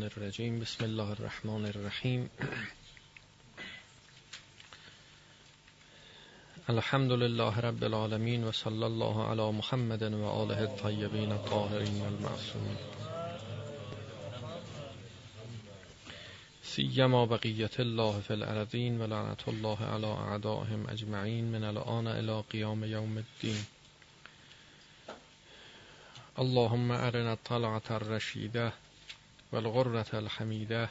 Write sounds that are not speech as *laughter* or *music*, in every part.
الرجیم بسم الله الرحمن الرحیم الحمد لله رب العالمین و صلی الله علی محمد و آله الطیبین الطاهرین المعصومین. سیما بقیت الله فی الارضین و الله علی اعدائهم اجمعین. من الان الى قیام یوم الدین. اللهم ارنا الطلعة الرشیده والغرة الحمیده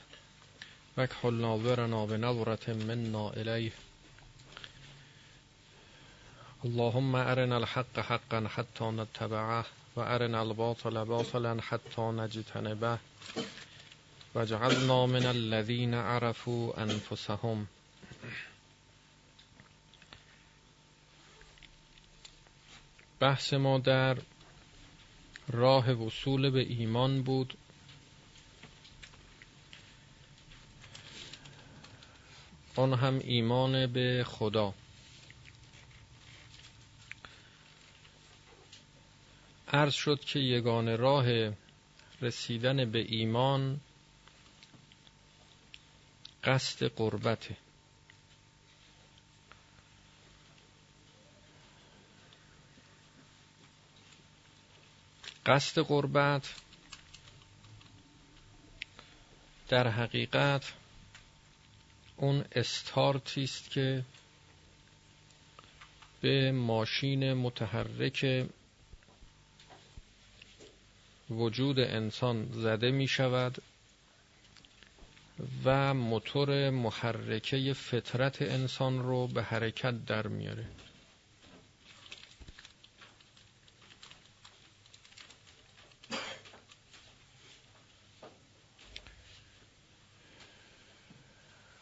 واکحل ناظرنا بنظرة منا الیه. اللهم ارنا الحق حقا حتى نتبعه و ارنا الباطل باطلا حتى نجتنبه وجعلنا من الذين عرفوا انفسهم. بحث ما در راه وصول به ایمان بود آن هم ایمان به خدا. عرض شد که یگان راه رسیدن به ایمان قصد قربته قصد قربت در حقیقت اون استارتی است که به ماشین متحرک وجود انسان زده می شود و موتور محرکه فطرت انسان رو به حرکت در میاره.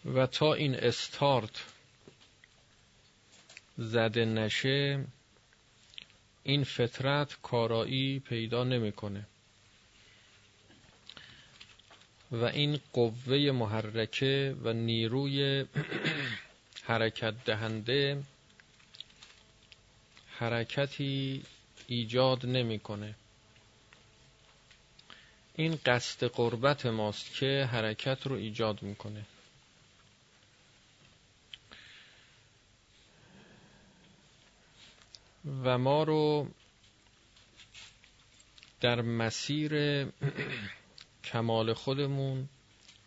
و تا این استارت زده نشه این فطرت کارایی پیدا نمی‌کنه. و این قوه محرکه و نیروی *clears throat* حرکت دهنده حرکتی ایجاد نمی‌کنه. این قصد قربت ماست که حرکت رو ایجاد می‌کنه. و ما رو در مسیر کمال خودمون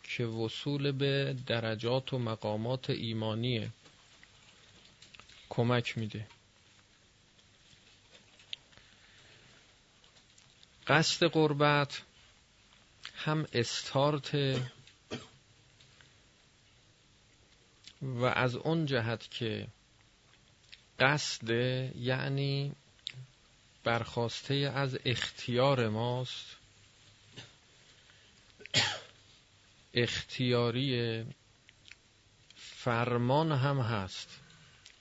که وصول به درجات و مقامات ایمانیه کمک میده. قصد قربت هم استارت و از اون جهت که قصد یعنی برخواسته از اختیار ماست. اختیاری فرمان هم هست.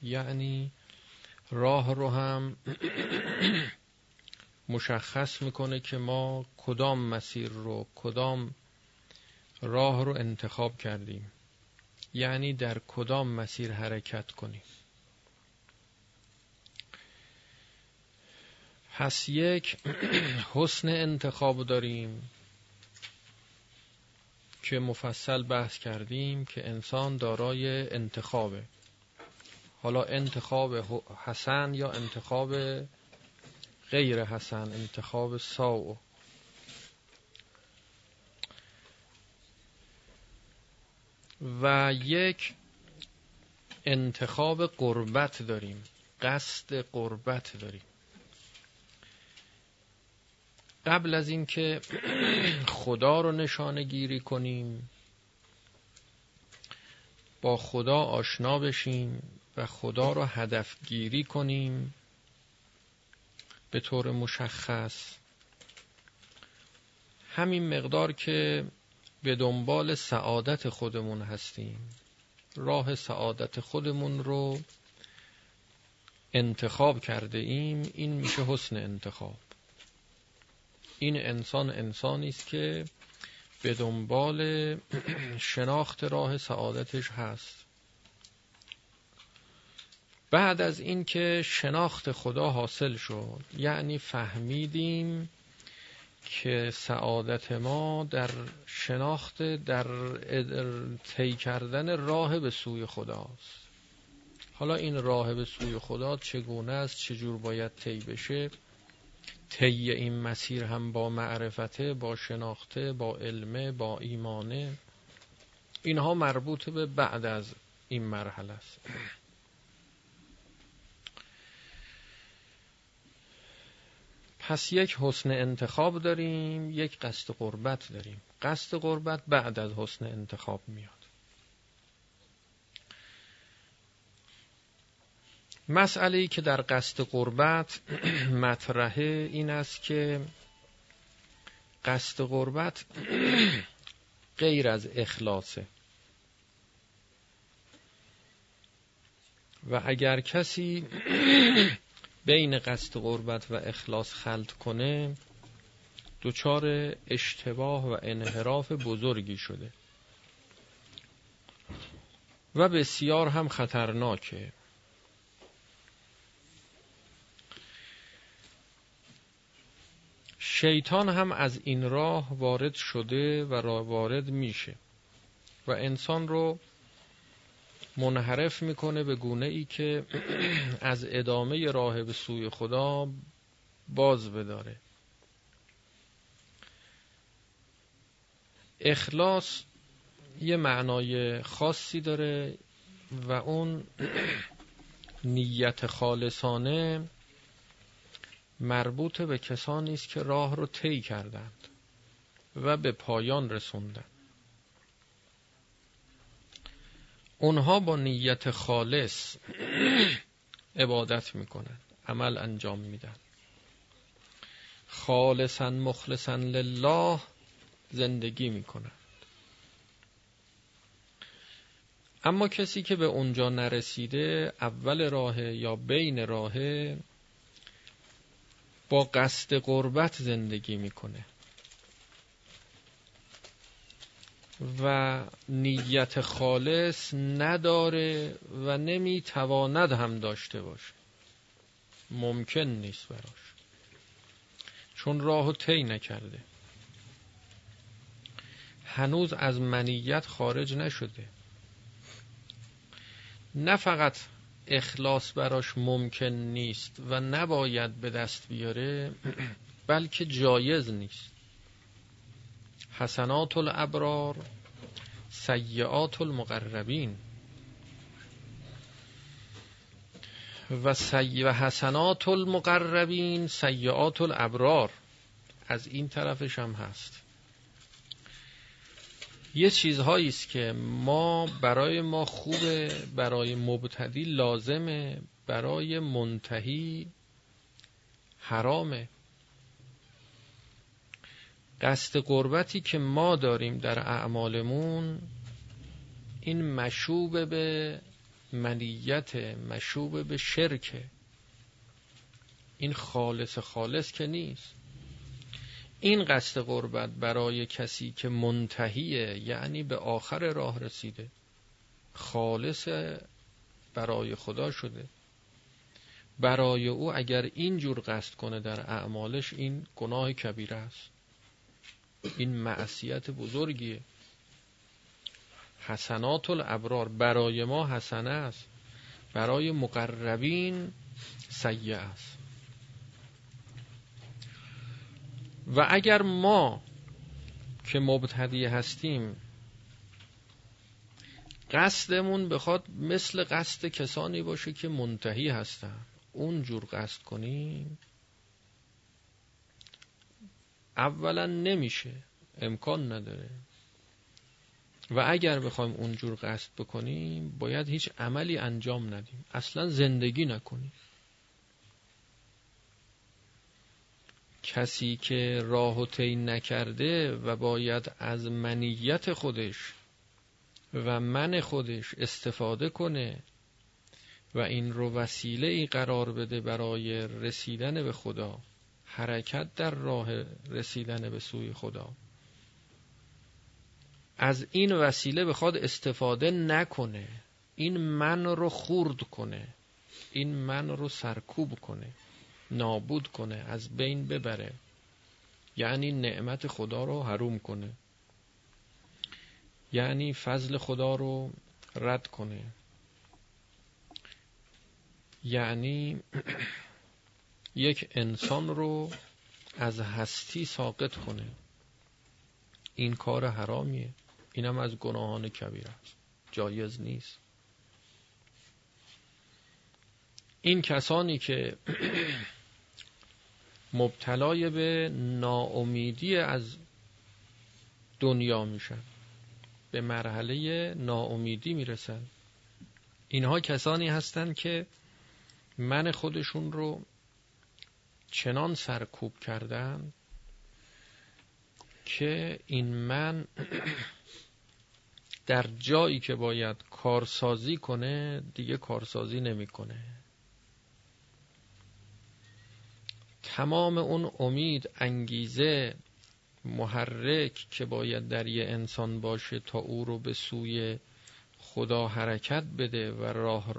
یعنی راه رو هم مشخص می‌کنه که ما کدام مسیر رو کدام راه رو انتخاب کردیم. یعنی در کدام مسیر حرکت کنیم. پس یک *clears throat* حسن انتخاب داریم که مفصل بحث کردیم که انسان دارای انتخابه. حالا انتخاب حسن یا انتخاب غیر حسن انتخاب ساو. و یک انتخاب قربت داریم قصد قربت داریم. قبل از اینکه خدا رو نشانه گیری کنیم با خدا آشنا بشیم و خدا رو هدف گیری کنیم. به طور مشخص همین مقدار که به دنبال سعادت خودمون هستیم. راه سعادت خودمون رو انتخاب کرده ایم. این میشه حسن انتخاب. این انسان انسانی است که به دنبال شناخت راه سعادتش هست. بعد از اینکه شناخت خدا حاصل شد یعنی فهمیدیم که سعادت ما در شناخت در طی کردن راه به سوی خداست. حالا این راه به سوی خدا چگونه است؟ چجور باید طی بشه؟ طی این مسیر هم با معرفته با شناخته با علمه با ایمانه. اینها مربوط به بعد از این مرحله است. پس یک حسن انتخاب داریم یک قصد قربت داریم. قصد قربت بعد از حسن انتخاب میاد. مسئله ای که در قصد قربت *clears throat* مطرحه این است که قصد قربت *clears throat* غیر از اخلاصه. و اگر کسی *clears throat* بین قصد قربت و اخلاص خلط کنه دچار اشتباه و انحراف بزرگی شده. و بسیار هم خطرناکه. شیطان هم از این راه وارد شده و وارد میشه و انسان رو منحرف می‌کنه به گونه ای که *clears throat* از ادامه راه به سوی خدا باز بداره. اخلاص یه معنای خاصی داره و اون *clears throat* نیت خالصانه مربوط به کسانی است که راه رو طی کردند و به پایان رسوندند. اونها با نیت خالص *clears throat* عبادت می‌کنن عمل انجام میدن خالصا مخلصا لله زندگی می‌کنن اما کسی که به اونجا نرسیده اول راه یا بین راه با قصد قربت زندگی می‌کنه. و نیت خالص نداره و نمی‌تواند هم داشته باشه. ممکن نیست براش. چون راهو طی نکرده. هنوز از منیت خارج نشده. نه فقط اخلاص براش ممکن نیست و نباید به دست بیاره بلکه جایز نیست. حسنات الابرار سیعات المقربین. و, سی و حسنات المقربین سیعات الابرار. از این طرفش هم هست. یه چیزهایی است که ما برای ما خوبه برای مبتدی لازمه برای منتهی حرامه. قصد قربتی که ما داریم در اعمالمون این مشوب به منیت مشوب به شرک این خالص خالص که نیست. این قصد قربت برای کسی که منتهیه یعنی به آخر راه رسیده. خالص برای خدا شده. برای او اگر اینجور قصد کنه در اعمالش این گناه کبیره است. این معصیت بزرگیه. حسنات الابرار برای ما حسنه است. برای مقربین سیعه است. و اگر ما که مبتدی هستیم قصدمون بخواد مثل قصد کسانی باشه که منتهی هستن اونجور قصد کنیم اولا نمیشه امکان نداره. و اگر بخوایم اونجور قصد بکنیم باید هیچ عملی انجام ندیم. اصلا زندگی نکنیم. کسی که راه و طی نکرده و باید از منیت خودش و من خودش استفاده کنه و این رو وسیله ای قرار بده برای رسیدن به خدا حرکت در راه رسیدن به سوی خدا. از این وسیله بخواد استفاده نکنه. این من رو خورد کنه. این من رو سرکوب کنه. نابود کنه از بین ببره. یعنی نعمت خدا رو حروم کنه. یعنی فضل خدا رو رد کنه. یعنی *clears throat* یک انسان رو از هستی ساقط کنه. این کار حرامیه. اینم از گناهان کبیر است جایز نیست. این کسانی که *clears throat* مبتلای به ناامیدی از دنیا میشن به مرحله ناامیدی می‌رسن اینها کسانی هستند که من خودشون رو چنان سرکوب کردن که این من در جایی که باید کارسازی کنه دیگه کارسازی نمی‌کنه. تمام اون امید انگیزه محرک که باید در یه انسان باشه تا او رو به سوی خدا حرکت بده و راه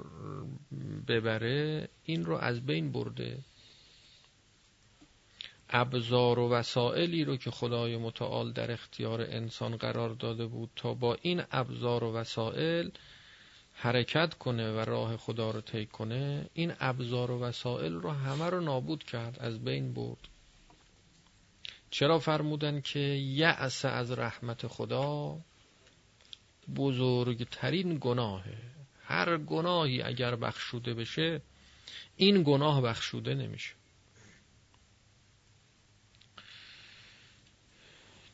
ببره این رو از بین برده. ابزار و وسائلی رو که خدای متعال در اختیار انسان قرار داده بود تا با این ابزار و وسائل حرکت کنه و راه خدا رو طی کنه این ابزار و وسائل رو همه رو نابود کرد از بین برد. چرا فرمودن که یأس از رحمت خدا بزرگترین گناهه؟ هر گناهی اگر بخشوده بشه این گناه بخشوده نمیشه.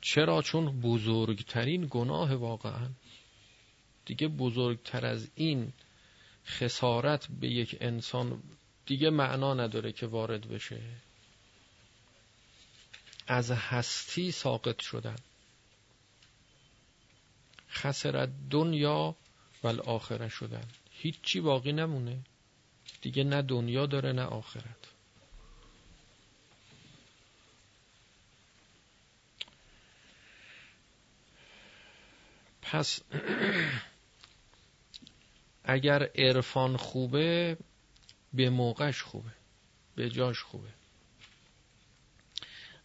چرا؟ چون بزرگترین گناه واقعا دیگه بزرگتر از این خسارت به یک انسان دیگه معنا نداره که وارد بشه. از هستی ساقط شدن. خسرت دنیا و آخره شدن. هیچی باقی نمونه. دیگه نه دنیا داره نه آخرت. پس *clears throat* اگر عرفان خوبه به موقعش خوبه به جاش خوبه.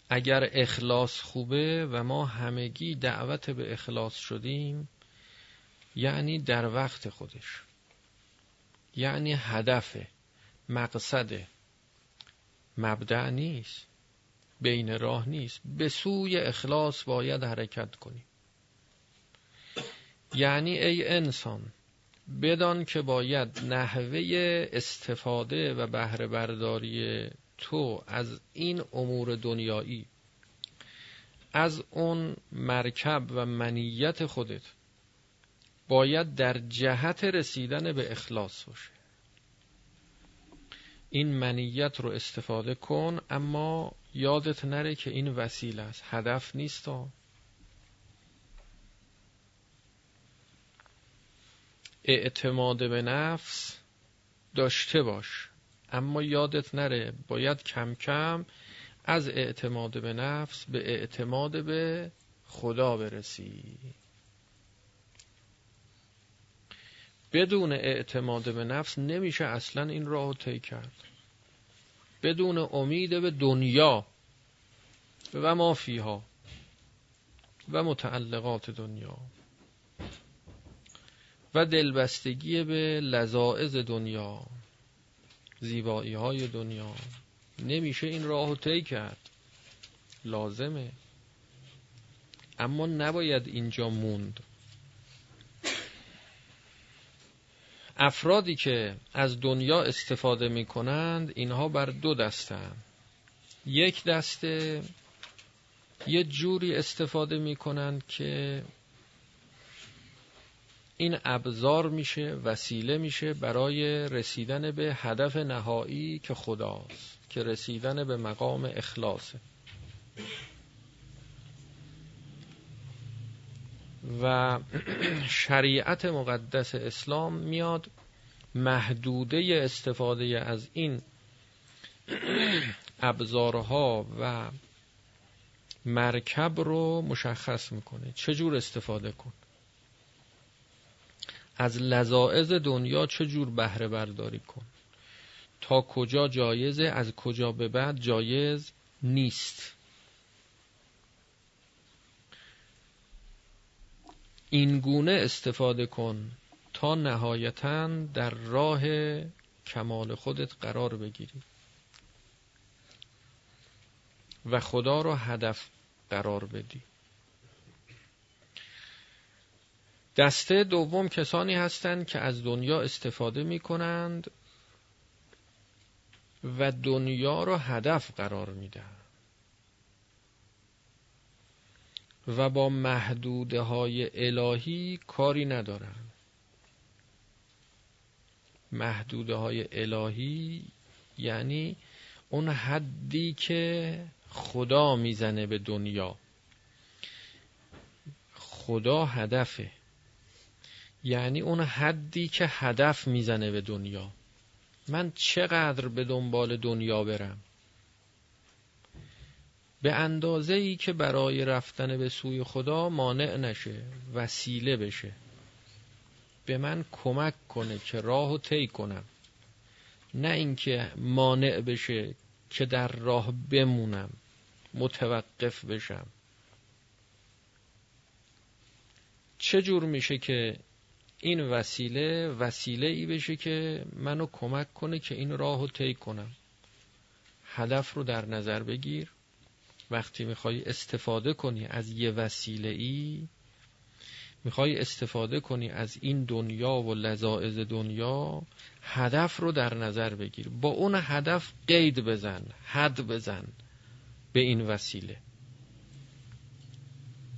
اگر اخلاص خوبه و ما همگی دعوت به اخلاص شدیم یعنی در وقت خودش یعنی هدف مقصد مبدع نیست بین راه نیست به سوی اخلاص باید حرکت کنیم. یعنی ای انسان بدان که باید نحوه استفاده و بهره برداری تو از این امور دنیایی از اون مرکب و منیت خودت باید در جهت رسیدن به اخلاص باشه. این منیت رو استفاده کن اما یادت نره که این وسیله است. هدف نیست اعتماد به نفس داشته باش. اما یادت نره باید کم کم از اعتماد به نفس به اعتماد به خدا برسی. بدون اعتماد به نفس نمیشه اصلا این راه طی کرد. بدون امید به دنیا و ما فیها و متعلقات دنیا. و دلبستگی به لذاعز دنیا زیبایی های دنیا. نمیشه این راه طی کرد. لازمه. اما نباید اینجا موند. افرادی که از دنیا استفاده می کنند اینها بر دو دستن. یک دسته یه جوری استفاده می کنند که این ابزار میشه وسیله میشه برای رسیدن به هدف نهایی که خداست که رسیدن به مقام اخلاصه. و شریعت مقدس اسلام میاد محدوده استفاده از این ابزارها و مرکب رو مشخص می‌کنه. چجور استفاده کن؟ از لذاعز دنیا چجور بهره برداری کن؟ تا کجا جایزه از کجا به بعد جایز نیست. این گونه استفاده کن تا نهایتا در راه کمال خودت قرار بگیری. و خدا را هدف قرار بدی. دسته دوم کسانی هستند که از دنیا استفاده می کنند و دنیا رو هدف قرار میدن و با محدوده های الهی کاری ندارن محدوده های الهی یعنی اون حدی که خدا می‌زنه به دنیا. خدا هدفه. یعنی اون حدی که هدف می‌زنه به دنیا. من چقدر به دنبال دنیا برم؟ به اندازه ای که برای رفتن به سوی خدا مانع نشه وسیله بشه. به من کمک کنه که راهو طی کنم. نه اینکه مانع بشه که در راه بمونم متوقف بشم. چه جور میشه که این وسیله وسیله ای بشه که منو کمک کنه که این راهو طی کنم. هدف رو در نظر بگیر. وقتی می‌خوای استفاده کنی از یه وسیله ای می‌خوای استفاده کنی از این دنیا و لذاعز دنیا هدف رو در نظر بگیر. با اون هدف قید بزن حد بزن به این وسیله.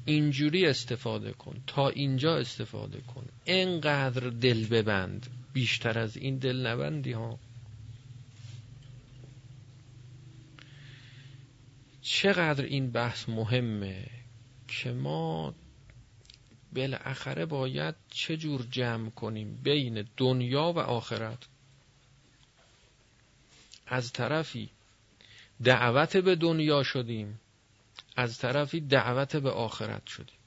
اینجوری استفاده کن تا اینجا استفاده کن. انقدر دل ببند بیشتر از این دل نبندی ها. چقدر این بحث مهمه که ما بالاخره باید چه جور جمع کنیم بین دنیا و آخرت؟ از طرفی دعوت به دنیا شدیم. از طرفی دعوت به آخرت شدیم.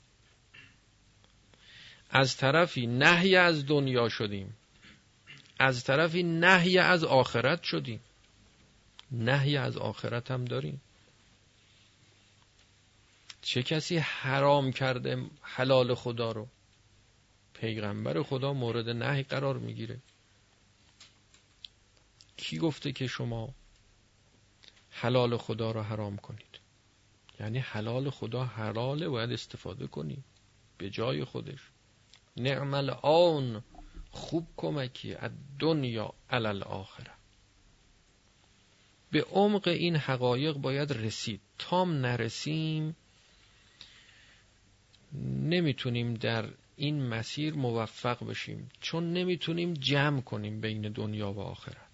از طرفی نهی از دنیا شدیم. از طرفی نهی از آخرت شدیم. نهی از آخرت هم داریم. چه کسی حرام کرده حلال خدا رو؟ پیغمبر خدا مورد نهی قرار می‌گیره. کی گفته که شما حلال خدا رو حرام کنید؟ یعنی حلال خدا حلاله باید استفاده کنی. به جای خودش. نعمل آن خوب کمکی. از دنیا علل آخره به عمق این حقایق باید رسید. تام نرسیم نمی‌تونیم در این مسیر موفق بشیم. چون نمی‌تونیم جمع کنیم بین دنیا و آخرت.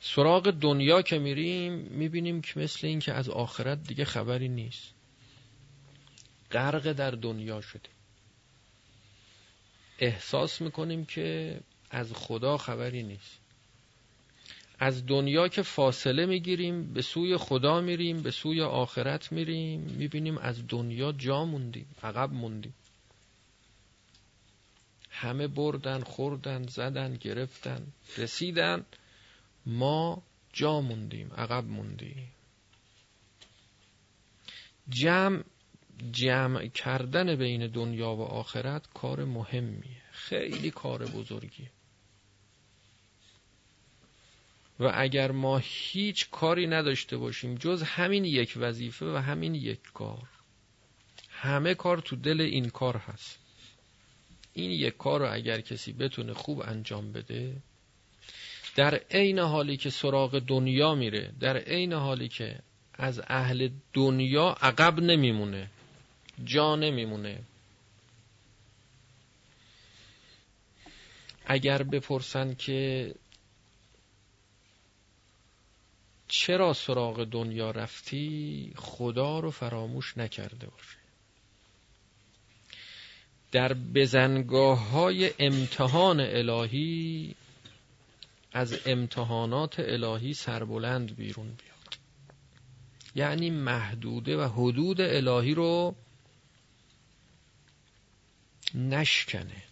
سراغ دنیا که میریم می‌بینیم که مثل این که از آخرت دیگه خبری نیست. غرق در دنیا شده احساس می‌کنیم که از خدا خبری نیست. از دنیا که فاصله می‌گیریم به سوی خدا میریم به سوی آخرت میریم می‌بینیم از دنیا جا موندیم عقب موندیم. همه بردن خوردن زدن گرفتن رسیدن. ما جا موندیم عقب موندیم. جمع جمع کردن بین دنیا و آخرت کار مهمیه خیلی کار بزرگیه. و اگر ما هیچ کاری نداشته باشیم جز همین یک وظیفه و همین یک کار همه کار تو دل این کار هست. این یک کار رو اگر کسی بتونه خوب انجام بده در عین حالی که سراغ دنیا میره در عین حالی که از اهل دنیا عقب نمیمونه جا نمیمونه. اگر بپرسن که چرا سراغ دنیا رفتی خدا رو فراموش نکرده باشه در بزنگاه های امتحان الهی از امتحانات الهی سربلند بیرون بیاد. یعنی محدوده و حدود الهی رو نشکنه.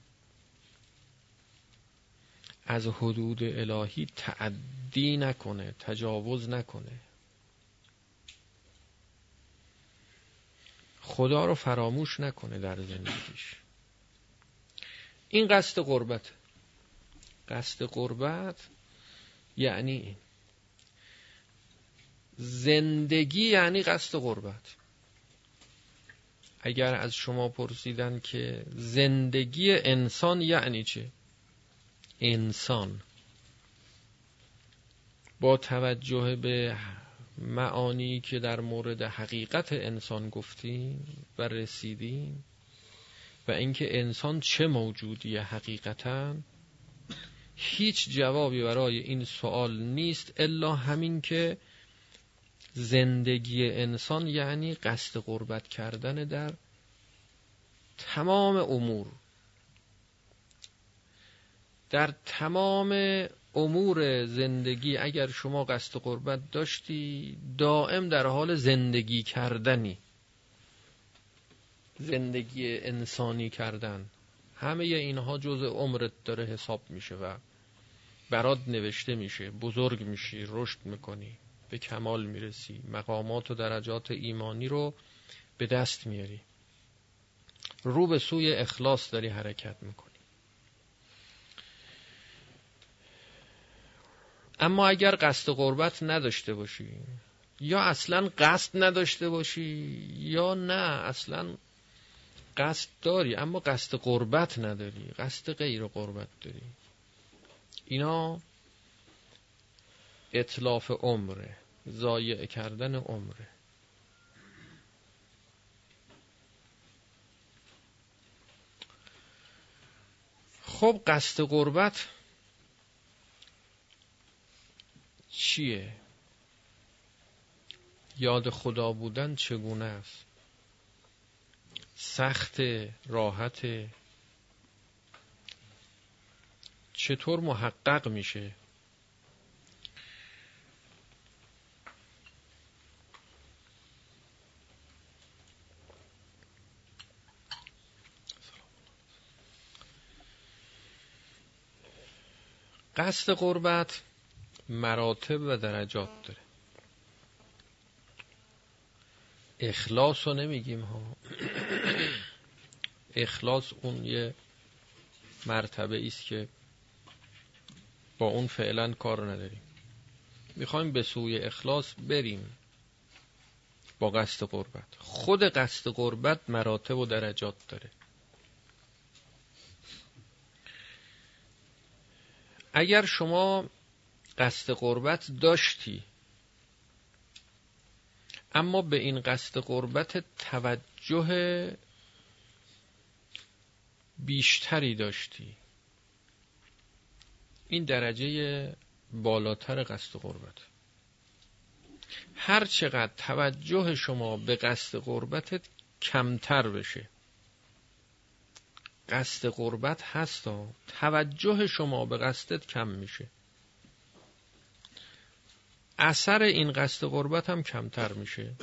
از حدود الهی تعدی نکنه تجاوز نکنه. خدا رو فراموش نکنه در زندگیش. این قصد قربت. قصد قربت یعنی زندگی یعنی قصد قربت اگر از شما پرسیدن که زندگی انسان یعنی چه؟ انسان. با توجه به معانی که در مورد حقیقت انسان گفتیم و رسیدیم و اینکه انسان چه موجودی حقیقتا هیچ جوابی برای این سوال نیست الا همین که زندگی انسان یعنی قصد قربت کردن در تمام امور. در تمام امور زندگی اگر شما قصد قربت داشتی دائم در حال زندگی کردنی. زندگی انسانی کردن. همه اینها جز عمرت داره حساب میشه و برات نوشته میشه. بزرگ میشی رشد می‌کنی به کمال می‌رسی. مقامات و درجات ایمانی رو به دست میاری. رو به سوی اخلاص داری حرکت می‌کنی. اما اگر قصد قربت نداشته باشی یا اصلا قصد نداشته باشی یا نه اصلا قصد داری اما قصد قربت نداری قصد غیر قربت داری. اینا اطلاف عمره ضایع کردن عمره. خب قصد قربت چیه؟ یاد خدا بودن چگونه است؟ سخت راحت. چطور محقق میشه؟ قصد قربت مراتب و درجات داره. اخلاص رو نمیگیم ها. اخلاص اون یه مرتبه است که با اون فعلا کار نداریم. می‌خوایم به سوی اخلاص بریم با قصد قربت. خود قصد قربت مراتب و درجات داره. اگر شما قصد قربت داشتی اما به این قصد قربت توجه بیشتری داشتی. این درجه بالاتر قصد قربت هر چقدر توجه شما به قصد قربتت کمتر بشه. قصد قربت هستا توجه شما به قصدت کم میشه. اثر این قصد قربت هم کمتر میشه.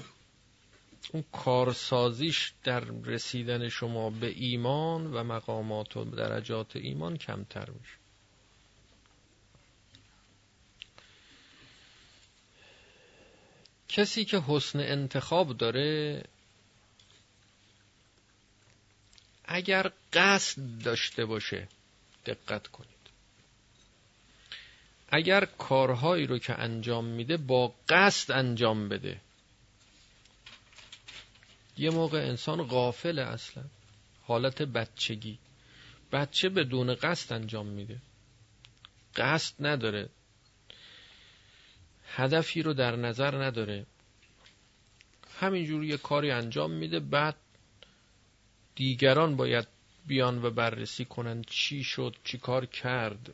اون کارسازیش در رسیدن شما به ایمان و مقامات و درجات ایمان کمتر میشه. کسی که حسن انتخاب داره اگر قصد داشته باشه دقت کنید. اگر کارهایی رو که انجام میده با قصد انجام بده. یه موقع انسان غافل اصلا. حالت بچگی. بچه بدون قصد انجام میده. قصد نداره. هدفی رو در نظر نداره. همینجور یه کاری انجام میده بعد دیگران باید بیان و بررسی کنن چی شد چی کار کرد.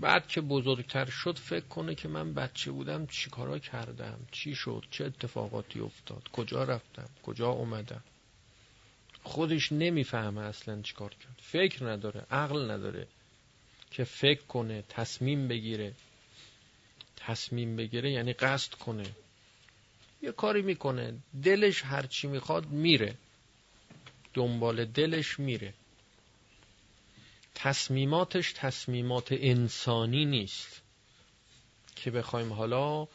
بعد که بزرگتر شد فکر کنه که من بچه بودم چی کارا کردم چی شد چه اتفاقاتی افتاد کجا رفتم کجا اومدم. خودش نمی‌فهمه اصلا چی کار کرد. فکر نداره عقل نداره که فکر کنه تصمیم بگیره. تصمیم بگیره یعنی قصد کنه. یه کاری می‌کنه دلش هرچی می‌خواد میره. دنبال دلش میره. تصمیماتش تصمیمات انسانی نیست که بخوایم حالا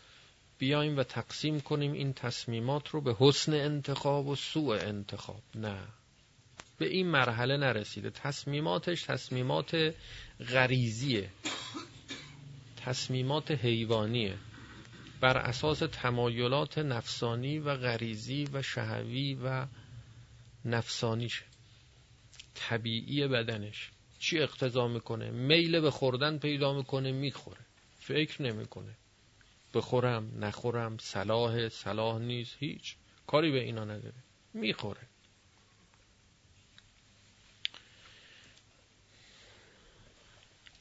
بیایم و تقسیم کنیم این تصمیمات رو به حسن انتخاب و سوء انتخاب. نه. به این مرحله نرسیده. تصمیماتش تصمیمات غریزیه. تصمیمات حیوانیه. بر اساس تمایلات نفسانی و غریزی و شهوی و نفسانیشه. طبیعی بدنش. چی اقتضا می‌کنه؟ میل به خوردن پیدا می‌کنه می‌خوره. فکر نمی‌کنه. بخورم نخورم صلاح صلاح نیست هیچ. کاری به اینا نداره. می‌خوره.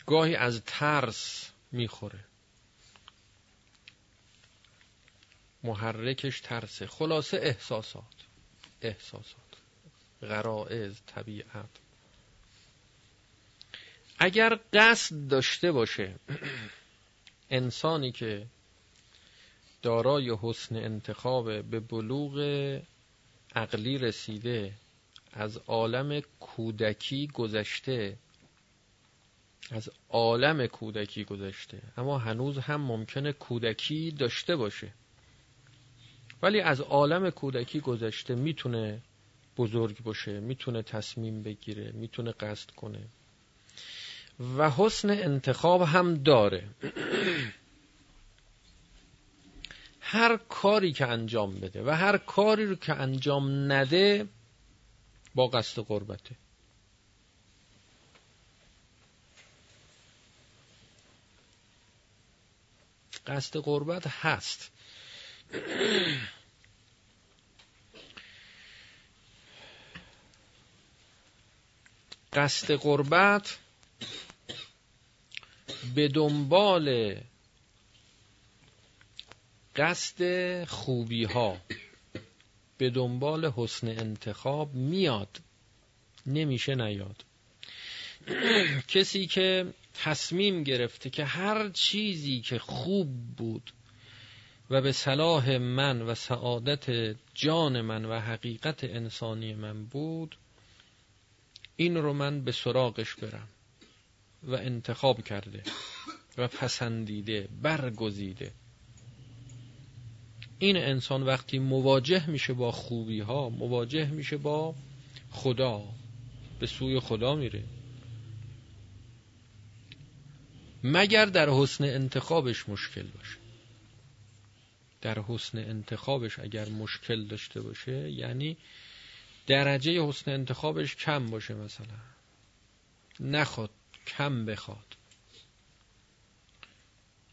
گاهی از ترس می‌خوره. محرکش ترسه. خلاصه احساسات. احساسات. غرائز طبیعت. اگر قصد داشته باشه انسانی که دارای حسن انتخاب به بلوغ عقلی رسیده از عالم کودکی گذشته از عالم کودکی گذشته اما هنوز هم ممکنه کودکی داشته باشه. ولی از عالم کودکی گذشته می‌تونه بزرگ باشه می‌تونه تصمیم بگیره می‌تونه قصد کنه. و حسن انتخاب هم داره. هر کاری که انجام بده و هر کاری رو که انجام نده با قصد قربته. قصد قربت هست. قصد قربت به دنبال قصد خوبی ها به دنبال حسن انتخاب میاد نمیشه نیاد. *clears throat* کسی که تصمیم گرفته که هر چیزی که خوب بود و به صلاح من و سعادت جان من و حقیقت انسانی من بود این رو من به سراغش برم. و انتخاب کرده و پسندیده برگزیده. این انسان وقتی مواجه میشه با خوبی ها مواجه میشه با خدا به سوی خدا میره. مگر در حسن انتخابش مشکل باشه؟ در حسن انتخابش اگر مشکل داشته باشه یعنی درجه حسن انتخابش کم باشه مثلا. نخواد کم بخواد.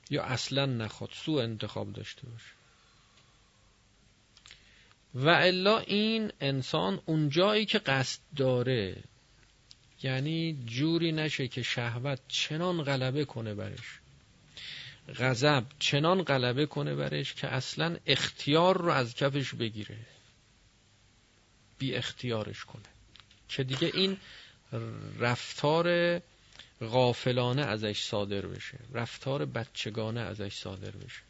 یا اصلا نخواد سو انتخاب داشته باشه. و الا این انسان اونجایی که قصد داره یعنی جوری نشه که شهوت چنان غلبه کنه برش غضب چنان غلبه کنه برش که اصلا اختیار رو از کفش بگیره بی اختیارش کنه. که دیگه این رفتار غافلانه ازش صادر بشه. رفتار بچگانه ازش صادر بشه.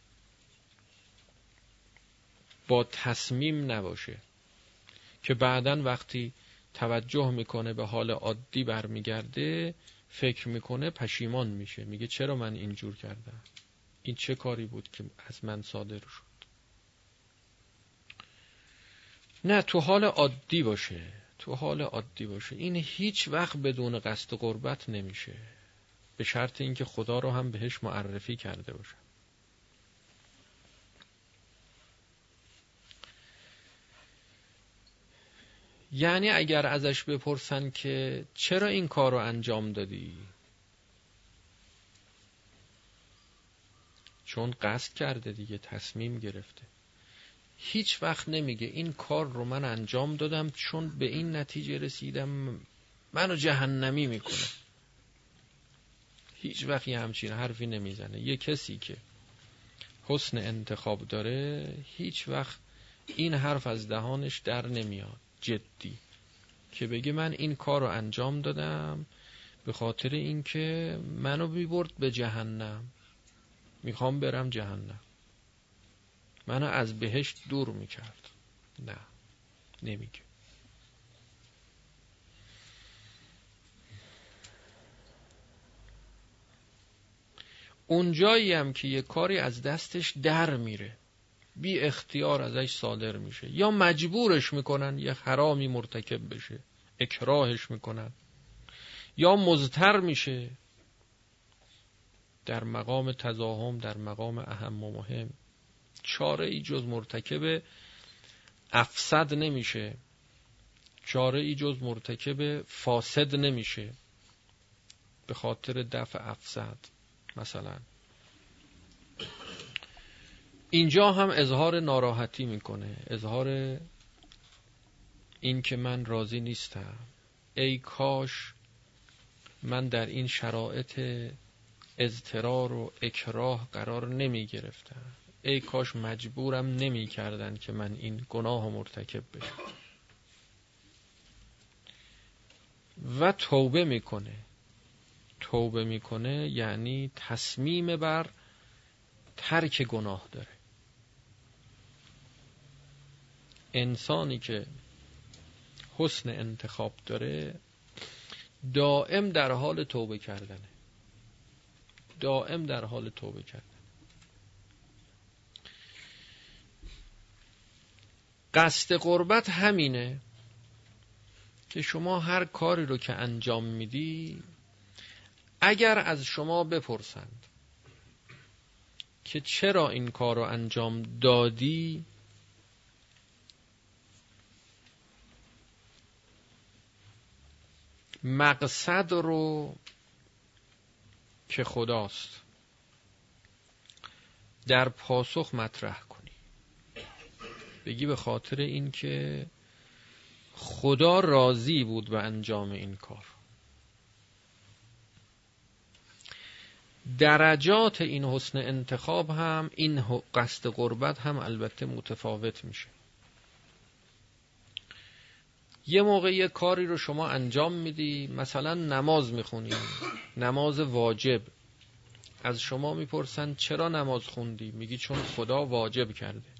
با تصمیم نباشه که بعدا وقتی توجه می‌کنه به حال عادی برمیگرده فکر می‌کنه پشیمان میشه. میگه چرا من اینجور کردم؟ این چه کاری بود که از من صادر شد؟ نه تو حال عادی باشه. تو حال عادی باشه. این هیچ وقت بدون قصد قربت نمیشه. به شرط اینکه خدا رو هم بهش معرفی کرده باشه. یعنی اگر ازش بپرسن که چرا این کار رو انجام دادی؟ چون قصد کرده دیگه تصمیم گرفته. هیچ وقت نمیگه این کار رو من انجام دادم چون به این نتیجه رسیدم منو جهنمی می‌کنه. هیچ وقت یه همچین حرفی نمی‌زنه. یه کسی که حسن انتخاب داره هیچ وقت این حرف از دهانش در نمیاد جدی. که بگه من این کار رو انجام دادم به خاطر اینکه منو بیبرد به جهنم. می‌خوام برم جهنم. منو از بهشت دور می‌کرد. نه نمیگه. اونجایی هم که یه کاری از دستش در میره بی اختیار ازش صادر میشه. یا مجبورش می‌کنن یه حرامی مرتکب بشه اکراهش می‌کنن. یا مزتر میشه. در مقام تزاهم در مقام اهم و مهم. چاره ای جز مرتکب افسد نمیشه. چاره ای جز مرتکب فاسد نمیشه. به خاطر دفع افسد مثلا. اینجا هم اظهار ناراحتی می‌کنه. اظهار این که من راضی نیستم. ای کاش من در این شرایط اضطرار و اکراه قرار نمی گرفتم ای کاش مجبورم نمی کردن که من این گناه مرتکب بشم. و توبه می‌کنه. توبه می‌کنه یعنی تصمیم بر ترک گناه داره. انسانی که حسن انتخاب داره دائم در حال توبه کردنه. دائم در حال توبه کردن قصد قربت همینه که شما هر کاری رو که انجام میدی اگر از شما بپرسند که چرا این کار رو انجام دادی مقصد رو که خداست در پاسخ مطرح کنی بگی به خاطر اینکه خدا راضی بود به انجام این کار. درجات این حسن انتخاب هم این قصد قربت هم البته متفاوت میشه. یه موقع یه کاری رو شما انجام میدی مثلا نماز می‌خونی نماز واجب. از شما می‌پرسن چرا نماز خوندی؟ میگی چون خدا واجب کرده.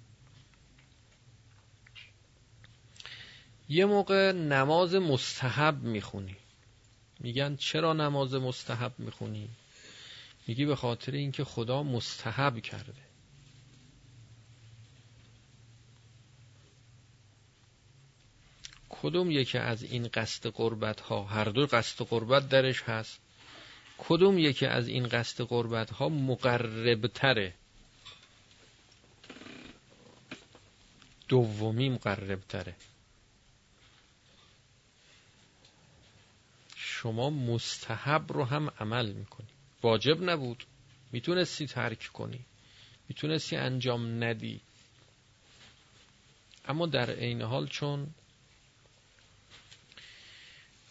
یه موقع نماز مستحب می‌خونی. میگن چرا نماز مستحب می‌خونی؟ میگی به خاطر اینکه خدا مستحب کرده. کدوم یکی از این قصد قربت ها هر دو قصد قربت درش هست کدوم یکی از این قصد قربت ها مقرب تره دومی مقرب تره شما مستحب رو هم عمل می‌کنی. واجب نبود. می‌تونستی ترک کنی. می‌تونستی انجام ندی. اما در عین حال چون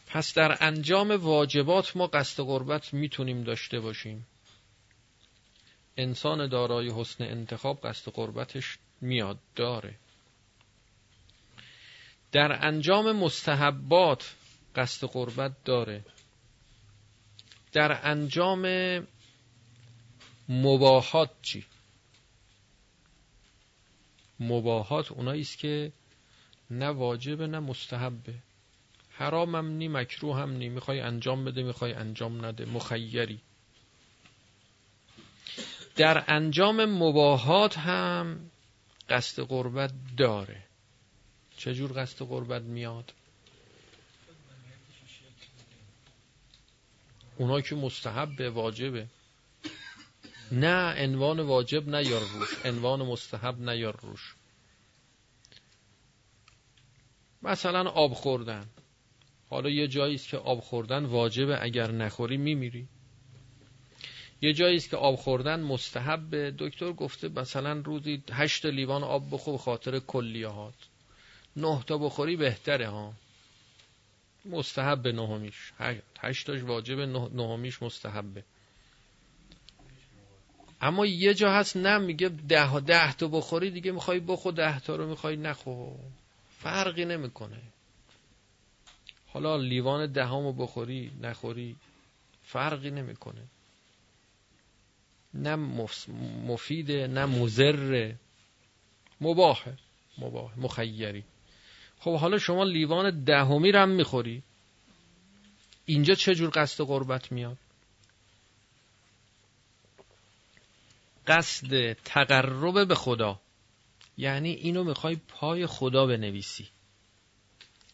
پس در انجام واجبات ما قصد قربت می‌تونیم داشته باشیم. انسان دارای حسن انتخاب قصد قربتش میاد داره. در انجام مستحبات قصد قربت داره. در انجام مباهات چی؟ مباهات اونایی است که نه واجبه نه مستحبه. حرامم نی مکروه هم نی. می‌خوای انجام بده می‌خوای انجام نده. مخیری. در انجام مباهات هم قصد قربت داره. چجور قصد قربت میاد؟ اونا که مستحب به واجبه. نه عنوان واجب نیار روش. عنوان مستحب نیار روش. مثلا آب خوردن. حالا یه جایی است که آب خوردن واجبه اگر نخوری میمیری. یه جایی است که آب خوردن مستحب دکتر گفته مثلا روزی هشت لیوان آب بخور خاطر کلیهات. نه تا بخوری بهتره ها. مستحب نهمیش. هشتاش واجب نهمیش مستحبه. اما یه جا هست نه میگه ده, ده تا بخوری دیگه می‌خوای بخور ده تا رو می‌خوای نخو فرقی نمی‌کنه. حالا لیوان دهمو بخوری نخوری فرقی نمی‌کنه. نه مفیده نه مزره مباهه مباه مخیری. خب حالا شما لیوان دهمی رو هم می‌خوری. اینجا چه جور قصد قربت میاد؟ قصد تقرب به خدا. یعنی اینو می‌خوای پای خدا بنویسی.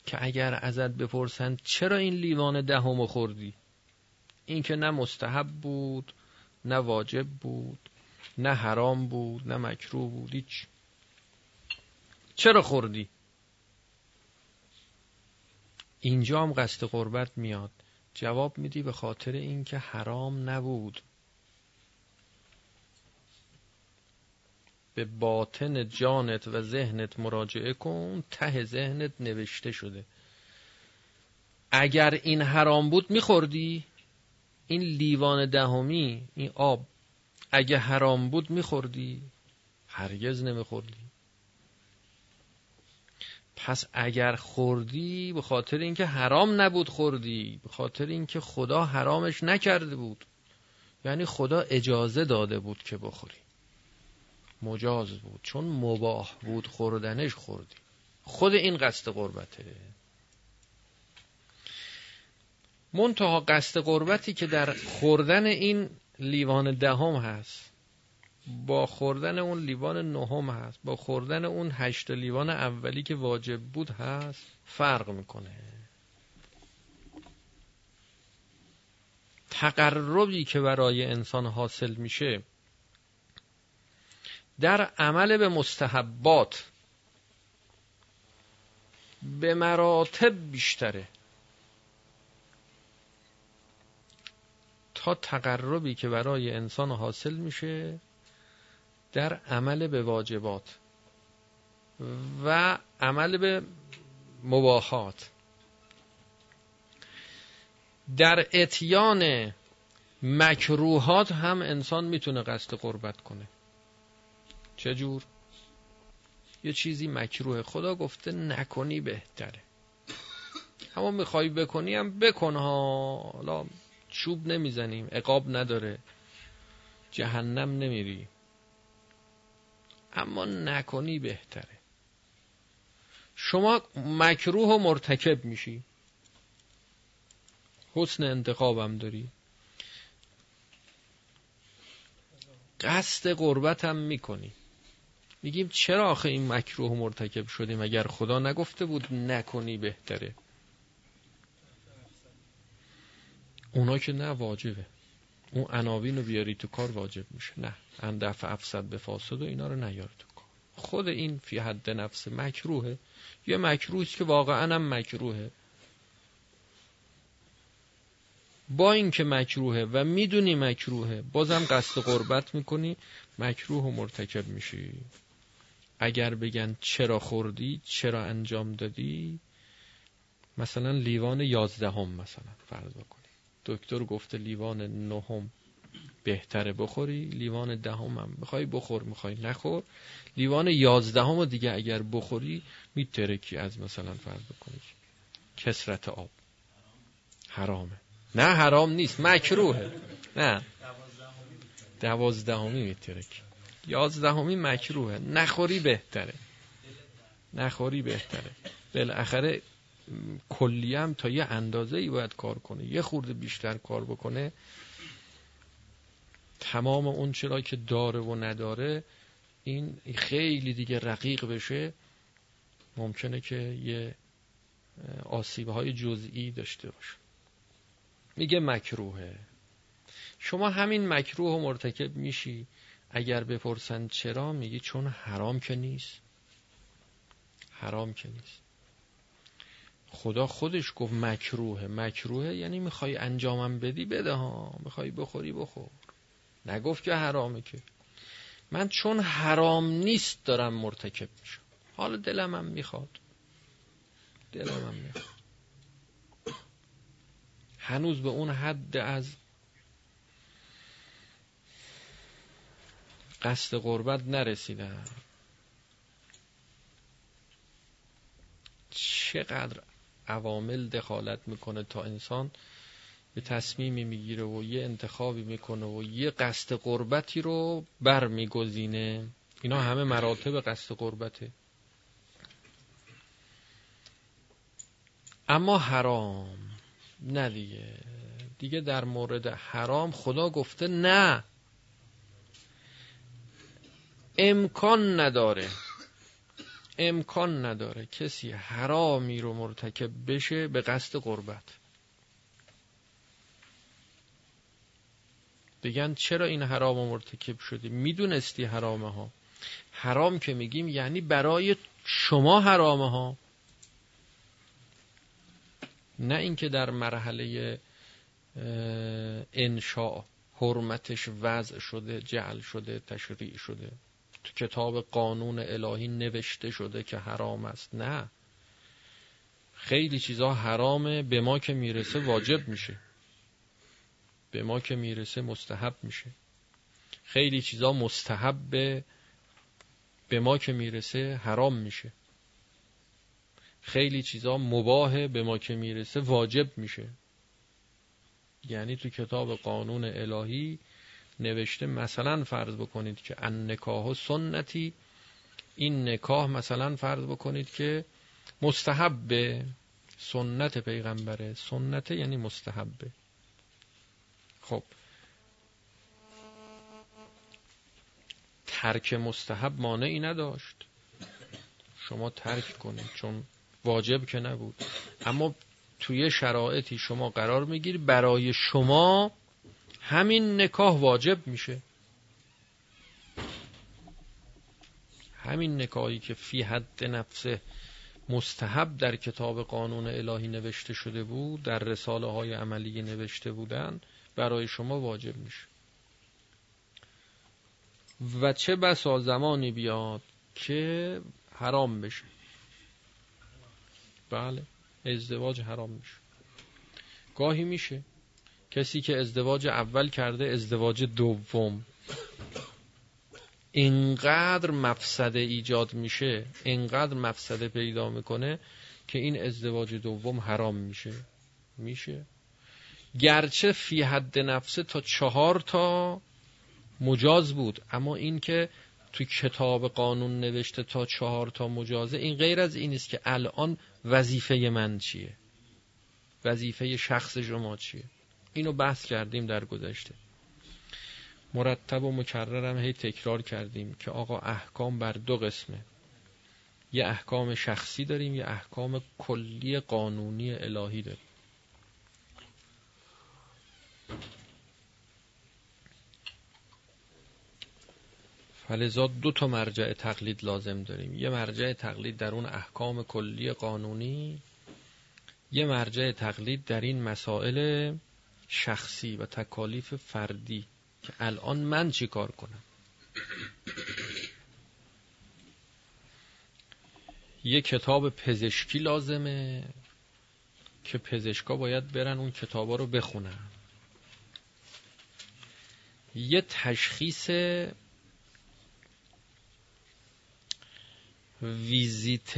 که اگر ازت بپرسند چرا این لیوان دهم خوردی؟ این که نه مستحب بود نه واجب بود نه حرام بود نه مکروه بود هیچ. چرا خوردی؟ اینجا هم قصد قربت میاد. جواب میدی به خاطر اینکه حرام نبود. به باطن جانت و ذهنت مراجعه کن ته ذهنت نوشته شده. اگر این حرام بود میخوردی؟ این لیوان دهمی این آب اگه حرام بود میخوردی؟ هرگز نمیخوردی. پس اگر خوردی به خاطر اینکه حرام نبود خوردی به خاطر اینکه خدا حرامش نکرده بود. یعنی خدا اجازه داده بود که بخوری. مجاز بود. چون مباح بود خوردنش خوردی. خود این قصد قربته. منتها قصد قربتی که در خوردن این لیوان دهم هست. با خوردن اون لیوان نهم هست با خوردن اون هشت لیوان اولی که واجب بود هست فرق می‌کنه. تقربی که برای انسان حاصل میشه در عمل به مستحبات به مراتب بیشتره. تا تقربی که برای انسان حاصل میشه در عمل به واجبات و عمل به مباحات در اتیان مکروهات هم انسان می‌تونه قصد قربت کنه. چجور؟ یه چیزی مکروه. خدا گفته نکنی بهتره. اما می‌خوای بکنی هم بکن ها. چوب نمی‌زنیم. عقاب نداره. جهنم نمیری. اما نکنی بهتره. شما مکروه و مرتکب میشی. حسن انتخابم داری. قصد قربتم می‌کنی. میگیم چرا آخه این مکروه مرتکب شدیم؟ اگر خدا نگفته بود نکنی بهتره. اونا که نه واجبه. اون عناوین رو بیاری تو کار واجب میشه. نه. اندف افسد به فاسد و اینا رو نیار تو کار. خود این فی حد نفس مکروهه. یه مکروه که واقعا هم مکروهه. با اینکه مکروهه و می‌دونی مکروهه بازم قصد قربت می‌کنی مکروه و مرتکب میشی. اگر بگن چرا خوردی چرا انجام دادی مثلا لیوان یازدهم مثلا فرض بکن. دکتر گفته لیوان نهم بهتره بخوری لیوان دهم هم می‌خوای بخور می‌خوای نخور. لیوان یازدهم و دیگه اگر بخوری میترکی از مثلا فرض بکنی کسرت آب. حرامه. نه حرام نیست. مکروهه. نه. دوازدهمی میترکی. یازدهمی مکروهه. نخوری بهتره. نخوری بهتره. بالاخره کلی هم تا یه اندازه ای باید کار کنه. یه خورده بیشتر کار بکنه تمام اون چرا که داره و نداره این خیلی دیگه رقیق بشه ممکنه که یه آسیب های جزئی داشته باشه. میگه مکروهه. شما همین مکروه و مرتکب میشی. اگر بپرسن چرا میگی چون حرام که نیست. حرام که نیست. خدا خودش گفت مکروه. مکروه یعنی می‌خوای انجامم بدی بده ها. می‌خوای بخوری بخور. نگفت که حرامه که. من چون حرام نیست دارم مرتکب میشم. حالا دلم هم می‌خواد. دلم هم می‌خواد. هنوز به اون حد از قصد قربت نرسیدم. چقدر عوامل دخالت می‌کنه تا انسان به تصمیمی می‌گیره و یه انتخابی می‌کنه و یه قصد قربتی رو بر میگزینه اینا همه مراتب قصد قربته. اما حرام. نه دیگه. دیگه در مورد حرام خدا گفته نه. امکان نداره. امکان نداره کسی حرامی رو مرتکب بشه به قصد قربت. بگن چرا این حرام مرتکب شدی می‌دونستی حرامه ها حرام که میگیم یعنی برای شما حرامه ها نه اینکه در مرحله انشاء حرمتش وضع شده جعل شده تشریع شده. تو کتاب قانون الهی نوشته شده که حرام است. نه. خیلی چیزا حرامه به ما که می‌رسه واجب میشه. به ما که می‌رسه مستحب میشه. خیلی چیزا مستحب به ما که می‌رسه حرام میشه. خیلی چیزا مباه به ما که می‌رسه واجب میشه. یعنی تو کتاب قانون الهی نوشته مثلا فرض بکنید که ان نکاح و سنتی این نکاح مثلا فرض بکنید که مستحب سنت پیغمبره. سنت یعنی مستحبه خب. ترک مستحب مانعی نداشت. شما ترک کنید چون واجب که نبود. اما توی شرایطی شما قرار می‌گیری برای شما همین نکاح واجب میشه. همین نکاحی که فی حد نفسه مستحب در کتاب قانون الهی نوشته شده بود در رساله های عملی نوشته بودن برای شما واجب میشه. و چه بسا زمانی بیاد که حرام بشه. بله ازدواج حرام میشه. گاهی میشه. کسی که ازدواج اول کرده ازدواج دوم. اینقدر مفسده ایجاد میشه اینقدر مفسده پیدا می‌کنه که این ازدواج دوم حرام میشه. میشه. گرچه فی حد نفسه تا چهار تا مجاز بود اما این که تو کتاب قانون نوشته تا چهار تا مجازه این غیر از این است که الان وظیفه من چیه؟ وظیفه شخص شما چیه؟ اینو بحث کردیم در گذشته. مرتب و مکررم هی تکرار کردیم که آقا احکام بر دو قسمه. یه احکام شخصی داریم یه احکام کلی قانونی الهی داریم. فلذا دو تا مرجع تقلید لازم داریم. یه مرجع تقلید در اون احکام کلی قانونی یه مرجع تقلید در این مسائل شخصی و تکالیف فردی که الان من چی کار کنم؟ یه کتاب پزشکی لازمه که پزشکا باید برن اون کتابا رو بخونن. یه تشخیص ویزیت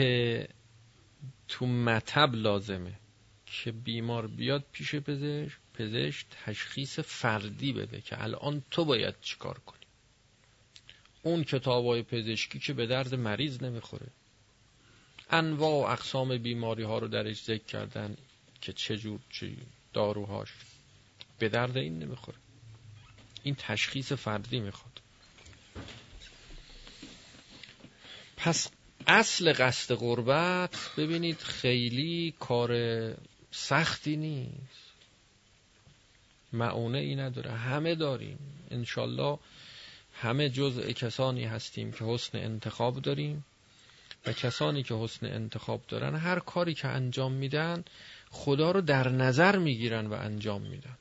تو مطب لازمه که بیمار بیاد پیش پزشک پزشک تشخیص فردی بده که الان تو باید چیکار کنی. اون کتابای پزشکی که به درد مریض نمی‌خوره. انواع و اقسام بیماری ها رو درش ذکر کردن که چجور چی داروهاش به درد این نمی‌خوره. این تشخیص فردی می‌خواد. پس اصل قصد قربت ببینید خیلی کار سختی نیست. معونه ای نداره. همه داریم. انشالله همه جزء کسانی هستیم که حسن انتخاب داریم و کسانی که حسن انتخاب دارن هر کاری که انجام میدن خدا رو در نظر می‌گیرن و انجام میدن.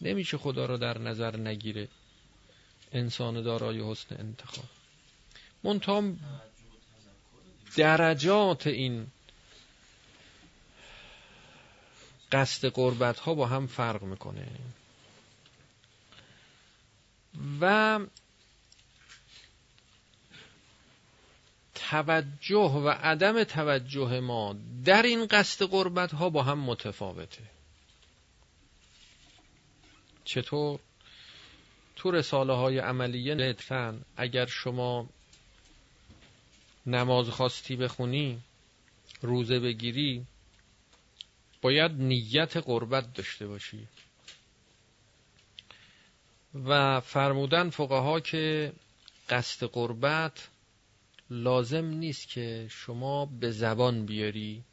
نمیشه خدا رو در نظر نگیره انسان دارای حسن انتخاب. منتها درجات این قصد قربت ها با هم فرق می‌کنه. و توجه و عدم توجه ما در این قصد قربت ها با هم متفاوته. چطور؟ تو رساله های عملیه لطفا اگر شما نماز خواستی بخونی روزه بگیری باید نیت قربت داشته باشی. و فرمودن فقها که قصد قربت لازم نیست که شما به زبان بیاری.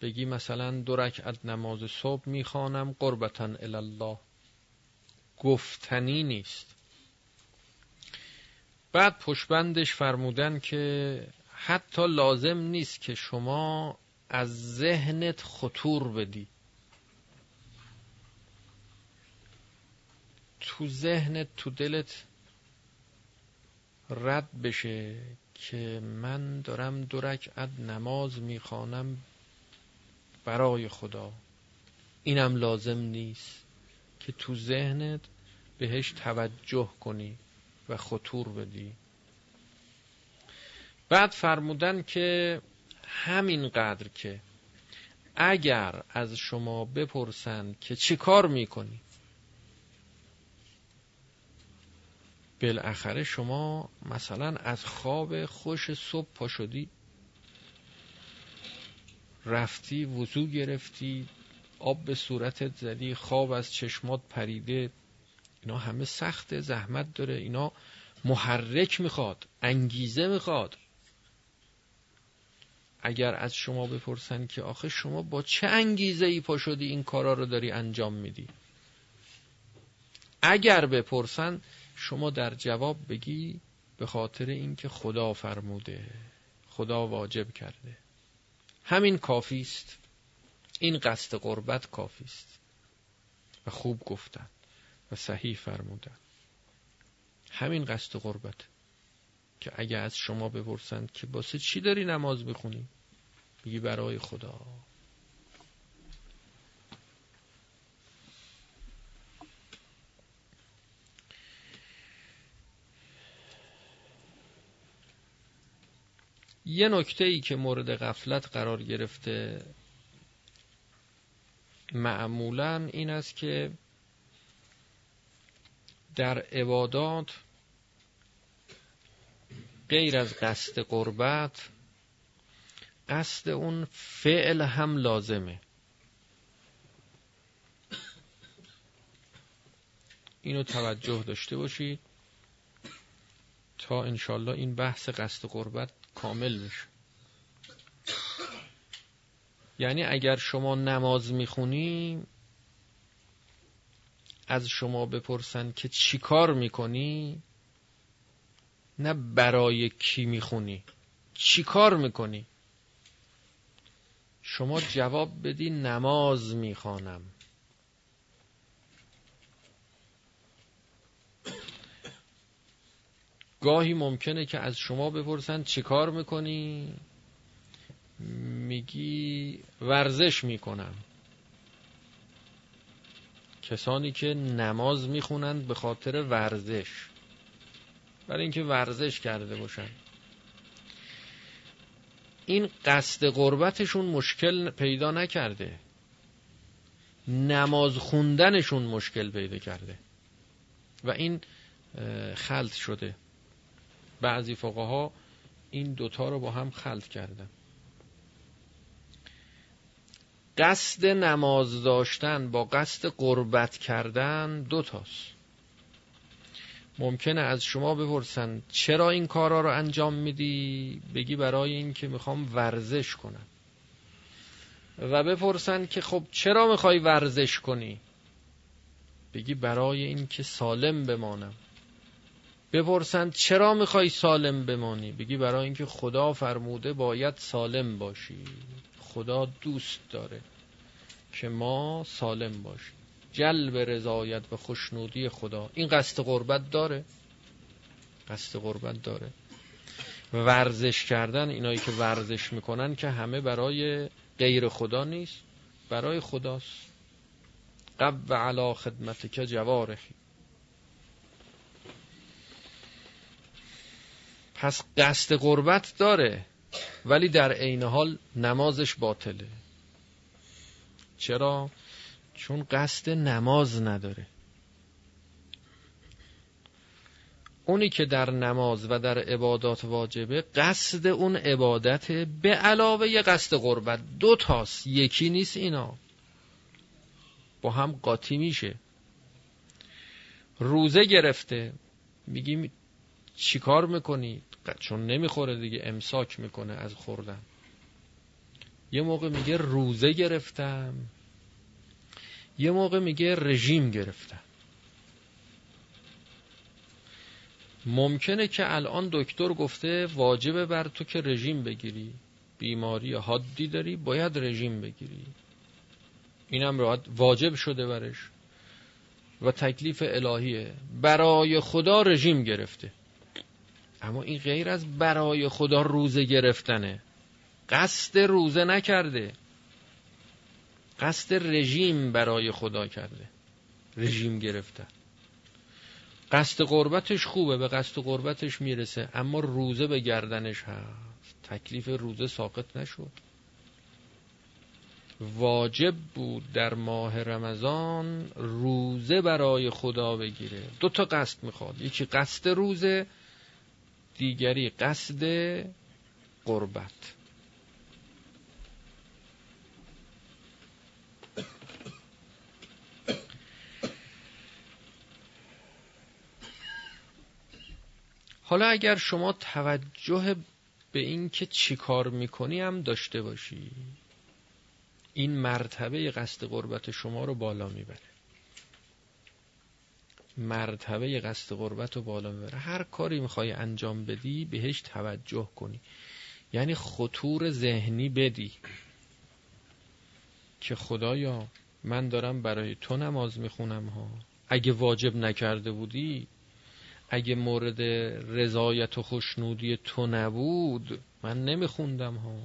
بگی مثلا دو رکعت نماز صبح می‌خوانم قربتا الله گفتنی نیست. بعد پشبندش فرمودن که حتی لازم نیست که شما از ذهنت خطور بدی. تو ذهنت تو دلت رد بشه که من دارم دو رکعت نماز می‌خوانم برای خدا. اینم لازم نیست که تو ذهنت بهش توجه کنی و خطور بدی. بعد فرمودن که همین قدر که اگر از شما بپرسند که چی کار می‌کنی؟ بالاخره شما مثلا از خواب خوش صبح پا شدی رفتی وضو گرفتی آب به صورتت زدی خواب از چشمات پریده اینا همه سخت زحمت داره اینا محرک می‌خواد انگیزه می‌خواد. اگر از شما بپرسن که آخه شما با چه انگیزه ای پا شدی این کارا رو داری انجام میدی؟ اگر بپرسن شما در جواب بگی به خاطر اینکه خدا فرموده خدا واجب کرده. همین کافی است. این قصد قربت کافی است. و خوب گفتن و صحیح فرمودن. همین قصد قربت که اگه از شما بپرسند که باسه چی داری نماز بخونی بگی برای خدا. یه نکته ای که مورد غفلت قرار گرفته معمولا این است که در عبادات غیر از قصد قربت قصد اون فعل هم لازمه. اینو توجه داشته باشید تا انشالله این بحث قصد قربت کامل بشه یعنی اگر شما نماز می‌خونی از شما بپرسن که چی کار می‌کنی نه برای کی می‌خونی چی کار می‌کنی؟ شما جواب بدی نماز می‌خوانم. گاهی ممکنه که از شما بپرسن چی کار می‌کنی؟ میگی ورزش می‌کنم. کسانی که نماز می‌خونند به خاطر ورزش. برای اینکه ورزش کرده باشن. این قصد قربتشون مشکل پیدا نکرده. نماز خوندنشون مشکل پیدا کرده. و این خلط شده. بعضی فقها این دوتا رو با هم خلط کردن. قصد نماز داشتن با قصد قربت کردن دوتاست ممکنه از شما بپرسن چرا این کارا رو انجام میدی؟ بگی برای این که می‌خوام ورزش کنم. و بپرسن که خب چرا می‌خوای ورزش کنی؟ بگی برای این که سالم بمانم. بپرسند چرا می‌خوای سالم بمانی؟ بگی برای اینکه خدا فرموده باید سالم باشی. خدا دوست داره که ما سالم باشیم. جلب رضایت و خوشنودی خدا. این قصد قربت داره. قصد قربت داره. ورزش کردن اینایی که ورزش می‌کنن که همه برای غیر خدا نیست برای خداست. قب علا خدمت که جوارخی پس قصد قربت داره ولی در عین حال نمازش باطله. چرا؟ چون قصد نماز نداره. اونی که در نماز و در عبادات واجبه قصد اون عبادت به علاوه یه قصد قربت. دو تاست یکی نیست اینا. با هم قاطی میشه. روزه گرفته میگیم چیکار می‌کنید چون نمی‌خوره دیگه امساک می‌کنه از خوردن. یه موقع میگه روزه گرفتم. یه موقع میگه رژیم گرفتم. ممکنه که الان دکتر گفته واجبه بر تو که رژیم بگیری. بیماری حادی داری باید رژیم بگیری. اینم واجب شده برش. و تکلیف الهیه. برای خدا رژیم گرفته. اما این غیر از برای خدا روزه گرفتنه. قصد روزه نکرده. قصد رژیم برای خدا کرده. رژیم گرفتن. قصد قربتش خوبه به قصد قربتش می‌رسه اما روزه به گردنش هست. تکلیف روزه ساقط نشد. واجب بود در ماه رمضان روزه برای خدا بگیره. دو تا قصد می‌خواد. یکی قصد روزه دیگری قصد قربت. حالا اگر شما توجه به این که چی کار می‌کنی هم داشته باشی این مرتبه قصد قربت شما رو بالا می‌بره. مرتبه قصد قربت رو بالا می‌بره. هر کاری می‌خوای انجام بدی بهش توجه کنی. یعنی خطور ذهنی بدی. که خدایا من دارم برای تو نماز می‌خونم ها. اگه واجب نکرده بودی اگه مورد رضایت و خوشنودی تو نبود من نمیخوندم ها.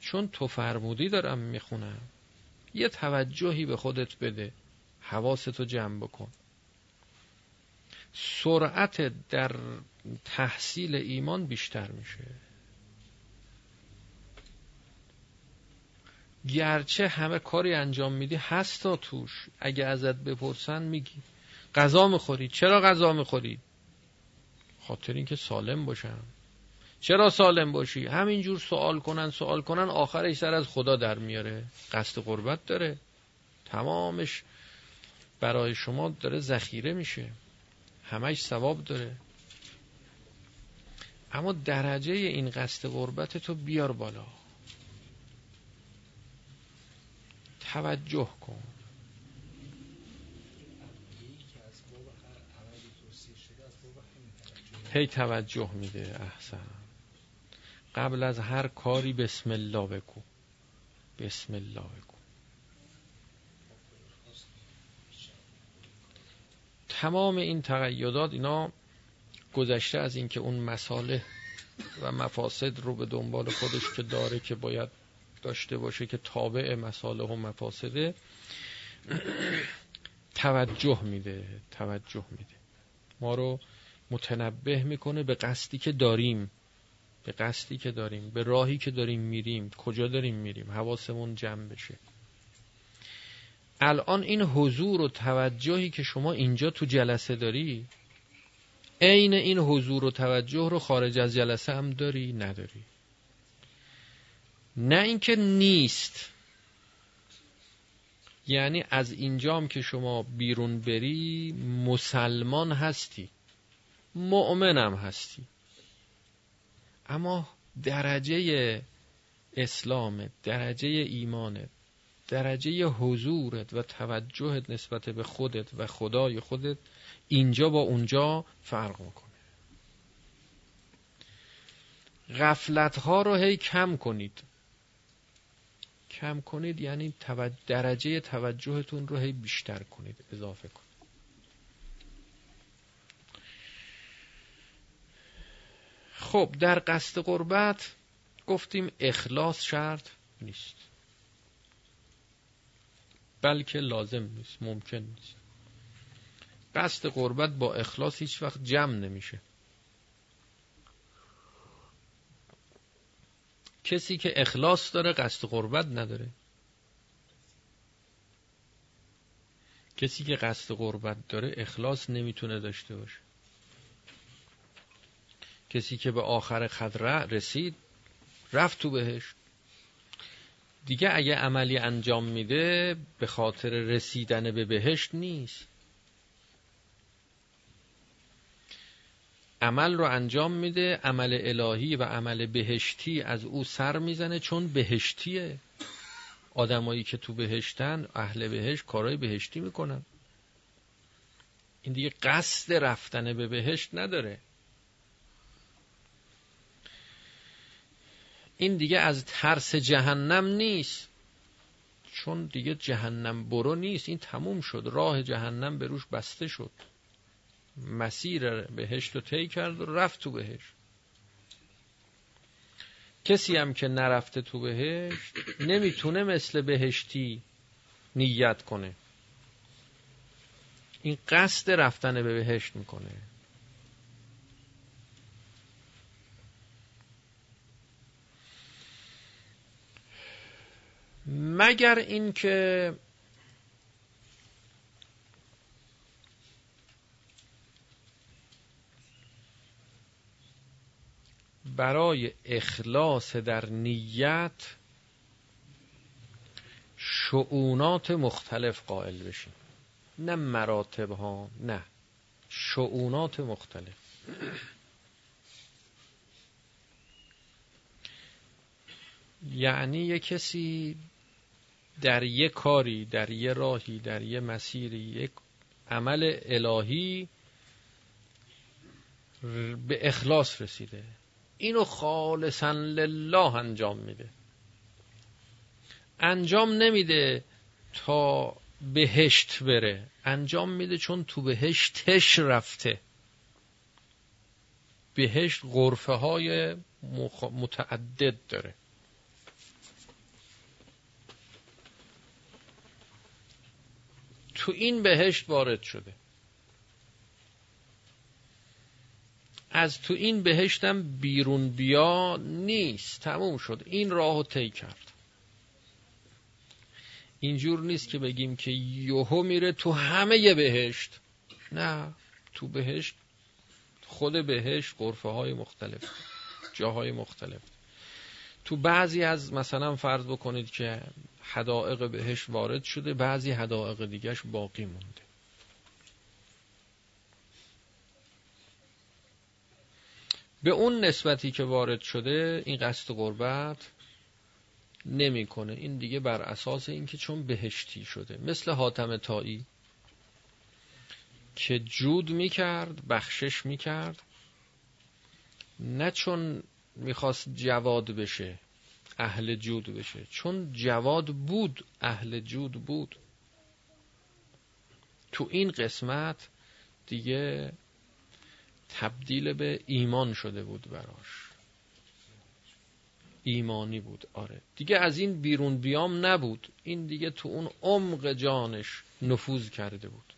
چون تو فرمودی دارم می‌خونم. یه توجهی به خودت بده. حواستو جمع بکن. سرعت در تحصیل ایمان بیشتر میشه. گرچه همه کاری انجام میدی هستا توش. اگه ازت بپرسن میگی. غذا می‌خوری. چرا غذا می‌خوری؟ خاطر اینکه سالم باشم. چرا سالم باشی؟ همینجور سوال کنن سوال کنن آخرش سر از خدا در میاره. قصد قربت داره. تمامش برای شما داره ذخیره میشه. همش ثواب داره. اما درجه این قصد قربت تو بیار بالا. توجه کن. هی توجه میده احسن. قبل از هر کاری بسم الله بگو بسم الله بگو تمام این تقیدات اینا گذشته از اینکه اون مساله و مفاسد رو به دنبال خودش که داره که باید داشته باشه که تابع مساله و مفاسده توجه میده توجه میده. ما رو متنبه می‌کنه به قصدی که داریم به قصدی که داریم به راهی که داریم میریم کجا داریم میریم حواسمون جمع بشه. الان این حضور و توجهی که شما اینجا تو جلسه داری عین این حضور و توجه رو خارج از جلسه هم داری نداری. نه اینکه نیست. یعنی از اینجام که شما بیرون بری مسلمان هستی. مؤمنم هستی. اما درجه اسلام درجه ایمانت درجه حضورت و توجهت نسبت به خودت و خدای خودت اینجا با اونجا فرق می‌کنه. غفلت ها رو هی کم کنید. کم کنید یعنی درجه توجهتون رو هی بیشتر کنید اضافه کنید. خب در قصد قربت گفتیم اخلاص شرط نیست. بلکه لازم نیست ممکن نیست. قصد قربت با اخلاص هیچ وقت جمع نمیشه. کسی که اخلاص داره قصد قربت نداره. کسی که قصد قربت داره اخلاص نمی‌تونه داشته باشه. کسی که به آخر خدره رسید رفت تو بهش دیگه اگه عملی انجام میده به خاطر رسیدن به بهشت نیست. عمل رو انجام میده عمل الهی و عمل بهشتی از او سر می‌زنه چون بهشتیه. آدمایی که تو بهشتن اهل بهشت کارهای بهشتی می‌کنن. این دیگه قصد رفتن به بهشت نداره. این دیگه از ترس جهنم نیست. چون دیگه جهنم برو نیست. این تموم شد. راه جهنم به روش بسته شد. مسیر بهشت رو طی کرد و رفت تو بهشت. کسی هم که نرفته تو بهشت نمی‌تونه مثل بهشتی نیت کنه. این قصد رفتن به بهشت می‌کنه. مگر اینکه برای اخلاص در نیت شعونات مختلف قائل بشیم. نه مراتب ها نه شعونات مختلف. یعنی یه کسی در یه کاری در یه راهی در یه مسیری یک عمل الهی به اخلاص رسیده. اینو خالصا لله انجام میده. انجام نمیده تا بهشت بره. انجام میده چون تو بهشتش رفته. بهشت غرفه های متعدد داره. تو این بهشت وارد شده. از تو این بهشتم بیرون بیا نیست. تموم شد. این راهو طی کرد. اینجور نیست که بگیم که یوهو میره تو همه بهشت. نه تو بهشت خود بهشت قرفه های مختلف جاهای مختلف. تو بعضی از مثلا فرض بکنید که حدائق بهشت وارد شده بعضی حدائق دیگهش باقی مونده. به اون نسبتی که وارد شده این قصد قربت نمی‌کنه. این دیگه بر اساس اینکه چون بهشتی شده. مثل حاتم تایی که جود می‌کرد بخشش می‌کرد نه چون می‌خواست جواد بشه. اهل جود بشه. چون جواد بود اهل جود بود. تو این قسمت دیگه تبدیل به ایمان شده بود براش. ایمانی بود آره. دیگه از این بیرون بیام نبود. این دیگه تو اون عمق جانش نفوذ کرده بود.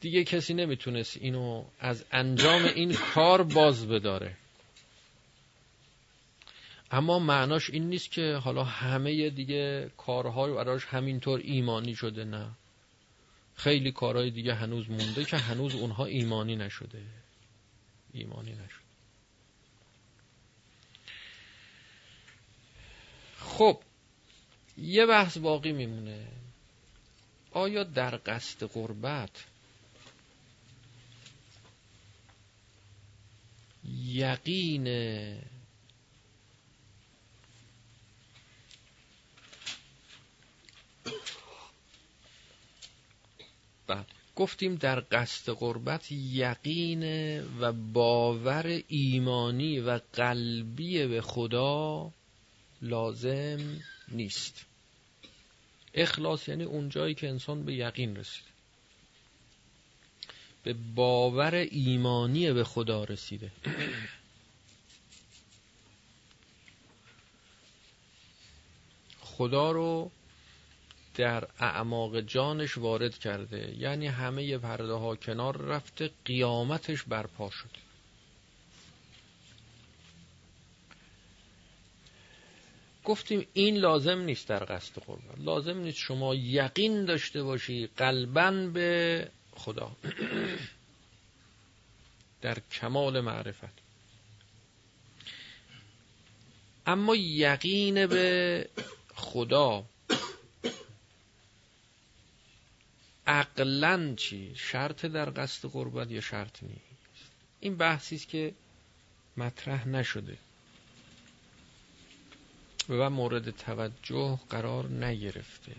دیگه کسی نمی‌تونست اینو از انجام این کار باز بداره. اما معناش این نیست که حالا همه دیگه کارهای براش همینطور ایمانی شده نه. خیلی کارهای دیگه هنوز مونده که هنوز اونها ایمانی نشده. ایمانی نشده. خب یه بحث باقی میمونه. آیا در قصد قربت یقین بعد گفتیم در قصد قربت یقین و باور ایمانی و قلبی به خدا لازم نیست. اخلاص یعنی اون جایی که انسان به یقین رسیده به باور ایمانی به خدا رسیده. خدا رو در اعماق جانش وارد کرده. یعنی همه پرده ها کنار رفته قیامتش برپا شده. گفتیم این لازم نیست در قصد قربان. لازم نیست شما یقین داشته باشی قلبا به خدا. *clears throat* در کمال معرفت. اما یقین به خدا. عقلا چی؟ شرط در قصد قربت یا شرط نیست؟ این بحثی است که مطرح نشده. و مورد توجه قرار نگرفته.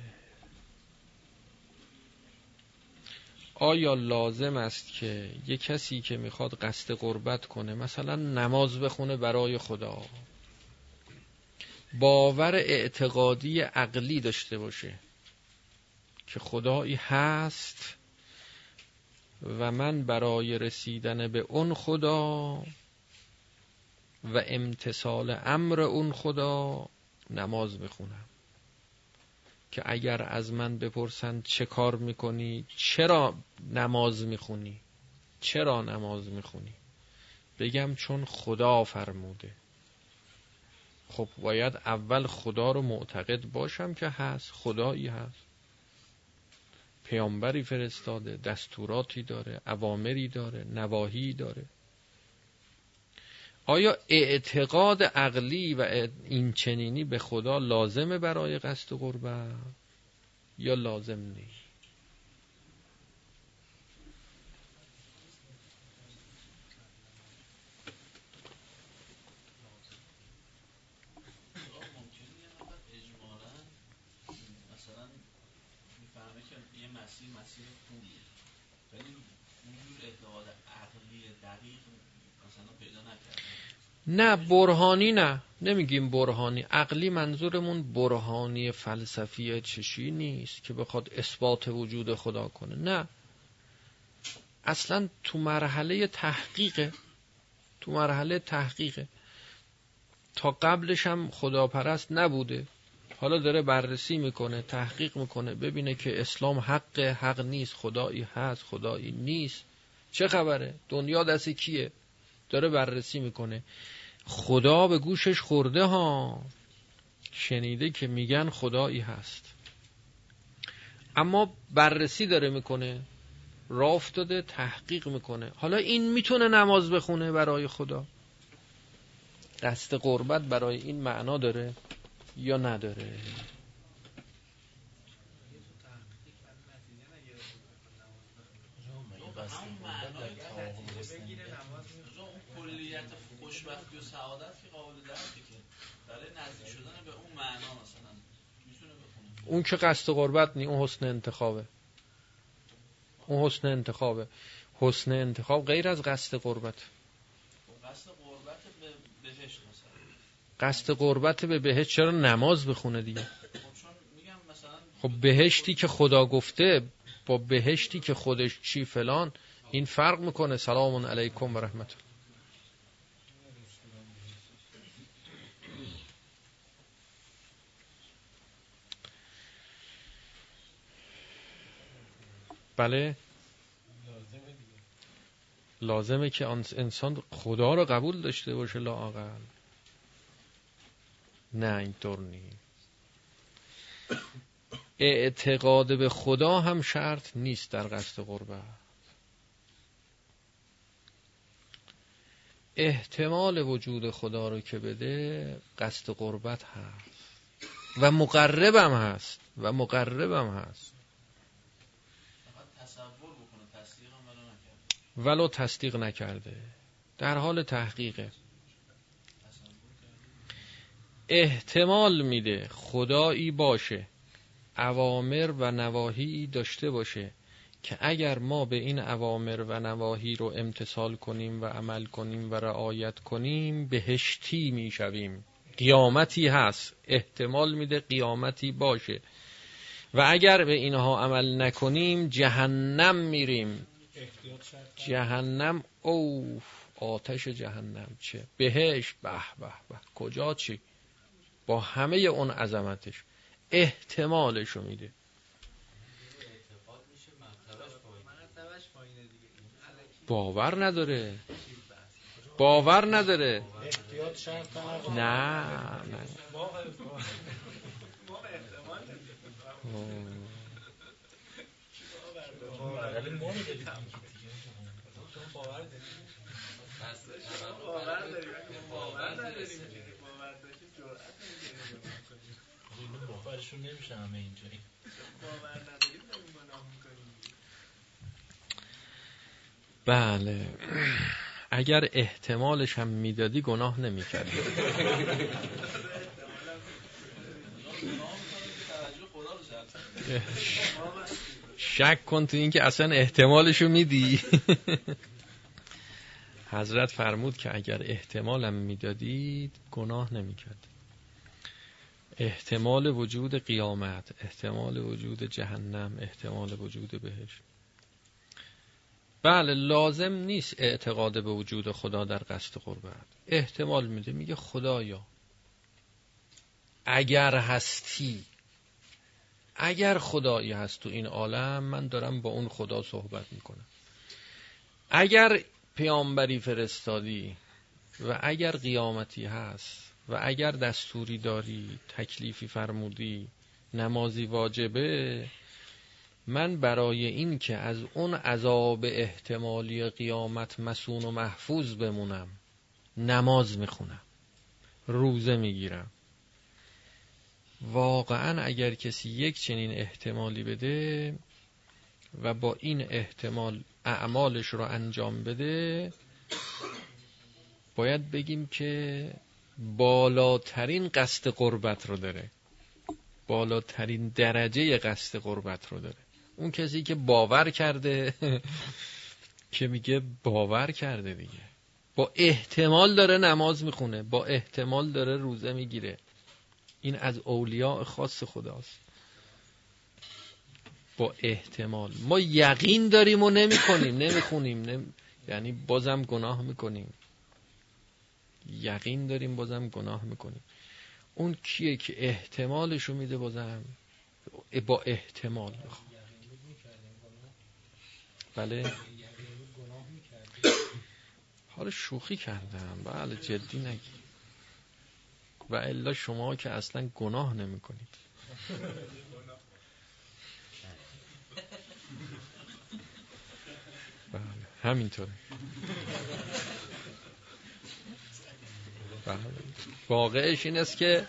آیا لازم است که یه کسی که می‌خواد قصد قربت کنه مثلا نماز بخونه برای خدا باور اعتقادی عقلی داشته باشه؟ که خدایی هست و من برای رسیدن به اون خدا و امتصال امر اون خدا نماز بخونم که اگر از من بپرسند چه کار می‌کنی چرا نماز می‌خونی؟ چرا نماز می‌خونی؟ بگم چون خدا فرموده. خب باید اول خدا رو معتقد باشم که هست خدایی هست. پیامبری فرستاده دستوراتی داره اوامری داره نواهی داره. آیا اعتقاد عقلی و این چنینی به خدا لازمه برای قصد قربت یا لازم نیست؟ نه برهانی نه نمیگیم برهانی. عقلی منظورمون برهانی فلسفی چشی نیست که بخواد اثبات وجود خدا کنه. نه. اصلا تو مرحله تحقیقه تو مرحله تحقیقه. تا قبلش هم خداپرست نبوده. حالا داره بررسی می‌کنه تحقیق می‌کنه ببینه که اسلام حق حق نیست خدایی هست خدایی نیست. چه خبره؟ دنیا دست کیه؟ داره بررسی می‌کنه. خدا به گوشش خورده ها. شنیده که میگن خدایی هست. اما بررسی داره می‌کنه. راه افتاده تحقیق می‌کنه. حالا این می‌تونه نماز بخونه برای خدا؟ قصد قربت برای این معنا داره یا نداره؟ خوشبختی و سعادت که قابل درکه که. برای نزدیک شدن به اون معنا مثلا. می‌تونه بخونه. اون که قصد قربت نی اون حسن انتخابه. اون حسن انتخابه. حسن انتخاب غیر از قصد قربت قصد قربت به بهشت مثلا. قصد قربت به بهشت چرا نماز بخونه دیگه؟ خب, خب بهشتی که خدا گفته با بهشتی که خودش چی فلان این فرق می‌کنه. سلام علیکم و رحمت بله. لازمه که انسان خدا رو قبول داشته باشه لااقل نه اینطور نیست. اعتقاد به خدا هم شرط نیست در قصد قربت احتمال وجود خدا رو که بده قصد قربت هست. و مقربم هست. و مقربم هست. ولو تصدیق نکرده. در حال تحقیقه. احتمال میده خدایی باشه اوامر و نواهی داشته باشه که اگر ما به این اوامر و نواهی رو امتصال کنیم و عمل کنیم و رعایت کنیم بهشتی می‌شویم. قیامتی هست. احتمال میده قیامتی باشه. و اگر به اینها عمل نکنیم جهنم میریم. جهنم اوف آتش جهنم چه بهش به به به. کجا چی؟ با همه اون عظمتش. احتمالشو میده. باور نداره. باور نداره. نه نه. باورشون نمیشه همه اینجایی بله. اگر احتمالش هم می‌دادی گناه نمی‌کردی. *laughs* شک کن تو اینکه اصلا احتمالشو میدی. *laughs* حضرت فرمود که اگر احتمالم می‌دادید گناه نمی‌کرد احتمال وجود قیامت احتمال وجود جهنم احتمال وجود بهش. بله لازم نیست اعتقاد به وجود خدا در قصد قربت. احتمال میده میگه خدایا اگر هستی اگر خدایی هست تو این عالم من دارم با اون خدا صحبت می‌کنم. اگر پیامبری فرستادی و اگر قیامتی هست و اگر دستوری داری تکلیفی فرمودی نمازی واجبه من برای این که از اون عذاب احتمالی قیامت مسون و محفوظ بمونم نماز می‌خونم روزه می‌گیرم. واقعا اگر کسی یک چنین احتمالی بده و با این احتمال اعمالش رو انجام بده باید بگیم که بالاترین قصد قربت رو داره. بالاترین درجه قصد قربت رو داره. اون کسی که باور کرده *laughs* که میگه باور کرده دیگه. با احتمال داره نماز می‌خونه با احتمال داره روزه می‌گیره. این از اولیاء خاص خداست. با احتمال. ما یقین داریم و نمی کنیم نمی خونیم نمی... یعنی بازم گناه می‌کنیم. یقین داریم بازم گناه می‌کنیم. اون کیه که احتمالشو میده بازم؟ با احتمال. بله. حالا شوخی کردم. بله جدی نگی. و الا شما که اصلا گناه نمی کنید. بله همینطوره. بله. واقعش این است که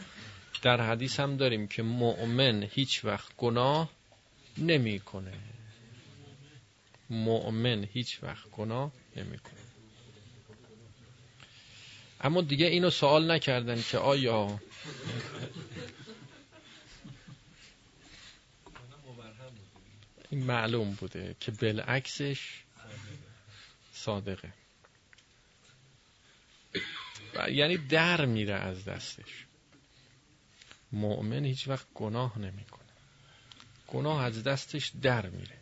در حدیث هم داریم که مؤمن هیچ وقت گناه نمی‌کنه مؤمن هیچ وقت گناه نمی‌کنه اما دیگه اینو سوال نکردن که آیا این معلوم بوده که بالعکسش صادقه. یعنی در میره از دستش. مؤمن هیچ وقت گناه نمی‌کنه. گناه از دستش در میره.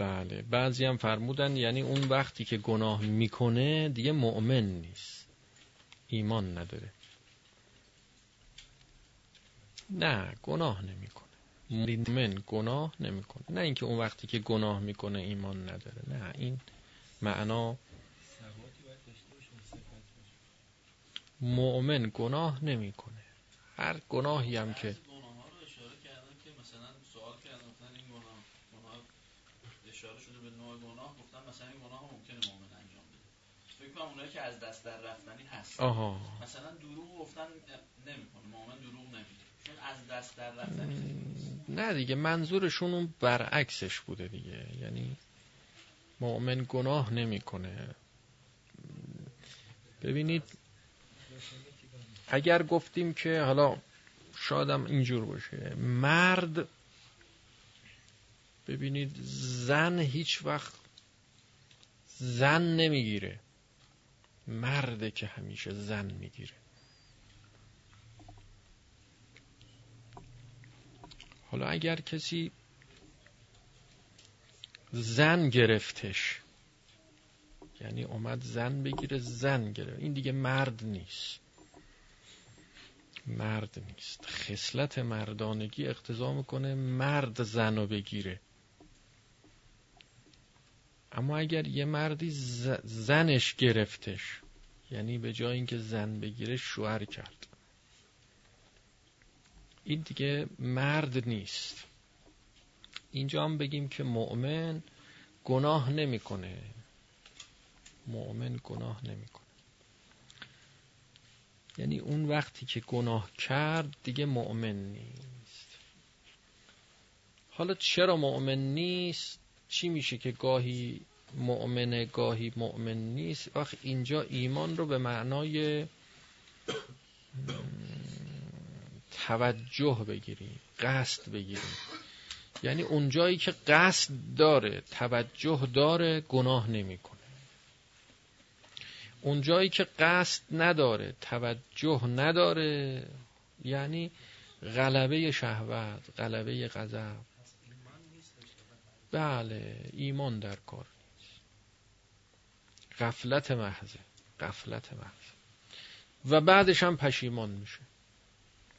بله بعضی هم فرمودن یعنی اون وقتی که گناه می‌کنه دیگه مؤمن نیست. ایمان نداره. نه گناه نمی‌کنه. مؤمن گناه نمی‌کنه. نه اینکه اون وقتی که گناه می‌کنه ایمان نداره. نه این معنا مؤمن گناه نمی‌کنه. هر گناهی هم که از دست در رفتنی هست. آها. مثلا دروغ گفتن نمی‌کنه مؤمن دروغ نمیگه چون از دست در رفتنی نه دیگه منظورشون اون برعکسش بوده دیگه. یعنی مؤمن گناه نمی‌کنه. ببینید اگر گفتیم که حالا شادم اینجور باشه مرد ببینید زن هیچ وقت زن نمی‌گیره. مرده که همیشه زن می‌گیره. حالا اگر کسی زن گرفتش یعنی اومد زن بگیره زن گرفت. این دیگه مرد نیست. مرد نیست. خصلت مردانگی اقتضا می‌کنه مرد زن رو بگیره. اما اگر یه مردی زنش گرفتش یعنی به جای اینکه زن بگیره شوهر کرد. این دیگه مرد نیست. اینجا هم بگیم که مؤمن گناه نمی‌کنه. مؤمن گناه نمی‌کنه. یعنی اون وقتی که گناه کرد دیگه مؤمن نیست. حالا چرا مؤمن نیست؟ چی میشه که گاهی مؤمنه گاهی مؤمن نیست؟ وقت اینجا ایمان رو به معنای توجه بگیریم قصد بگیریم. یعنی اونجایی که قصد داره توجه داره گناه نمی‌کنه. اونجایی که قصد نداره توجه نداره یعنی غلبه شهوت غلبه غضب. بله ایمان در کار نیست. غفلت محضه غفلت محضه. و بعدش هم پشیمان میشه.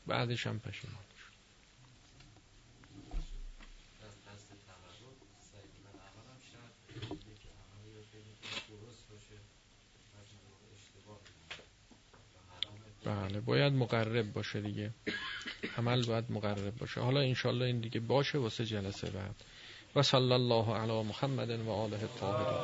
بعدش هم پشیمان میشه. بله باید مقرب باشه دیگه. عمل باید مقرب باشه. حالا انشالله این دیگه باشه واسه جلسه بعد. وصلى الله على محمد وآله الطاهرين.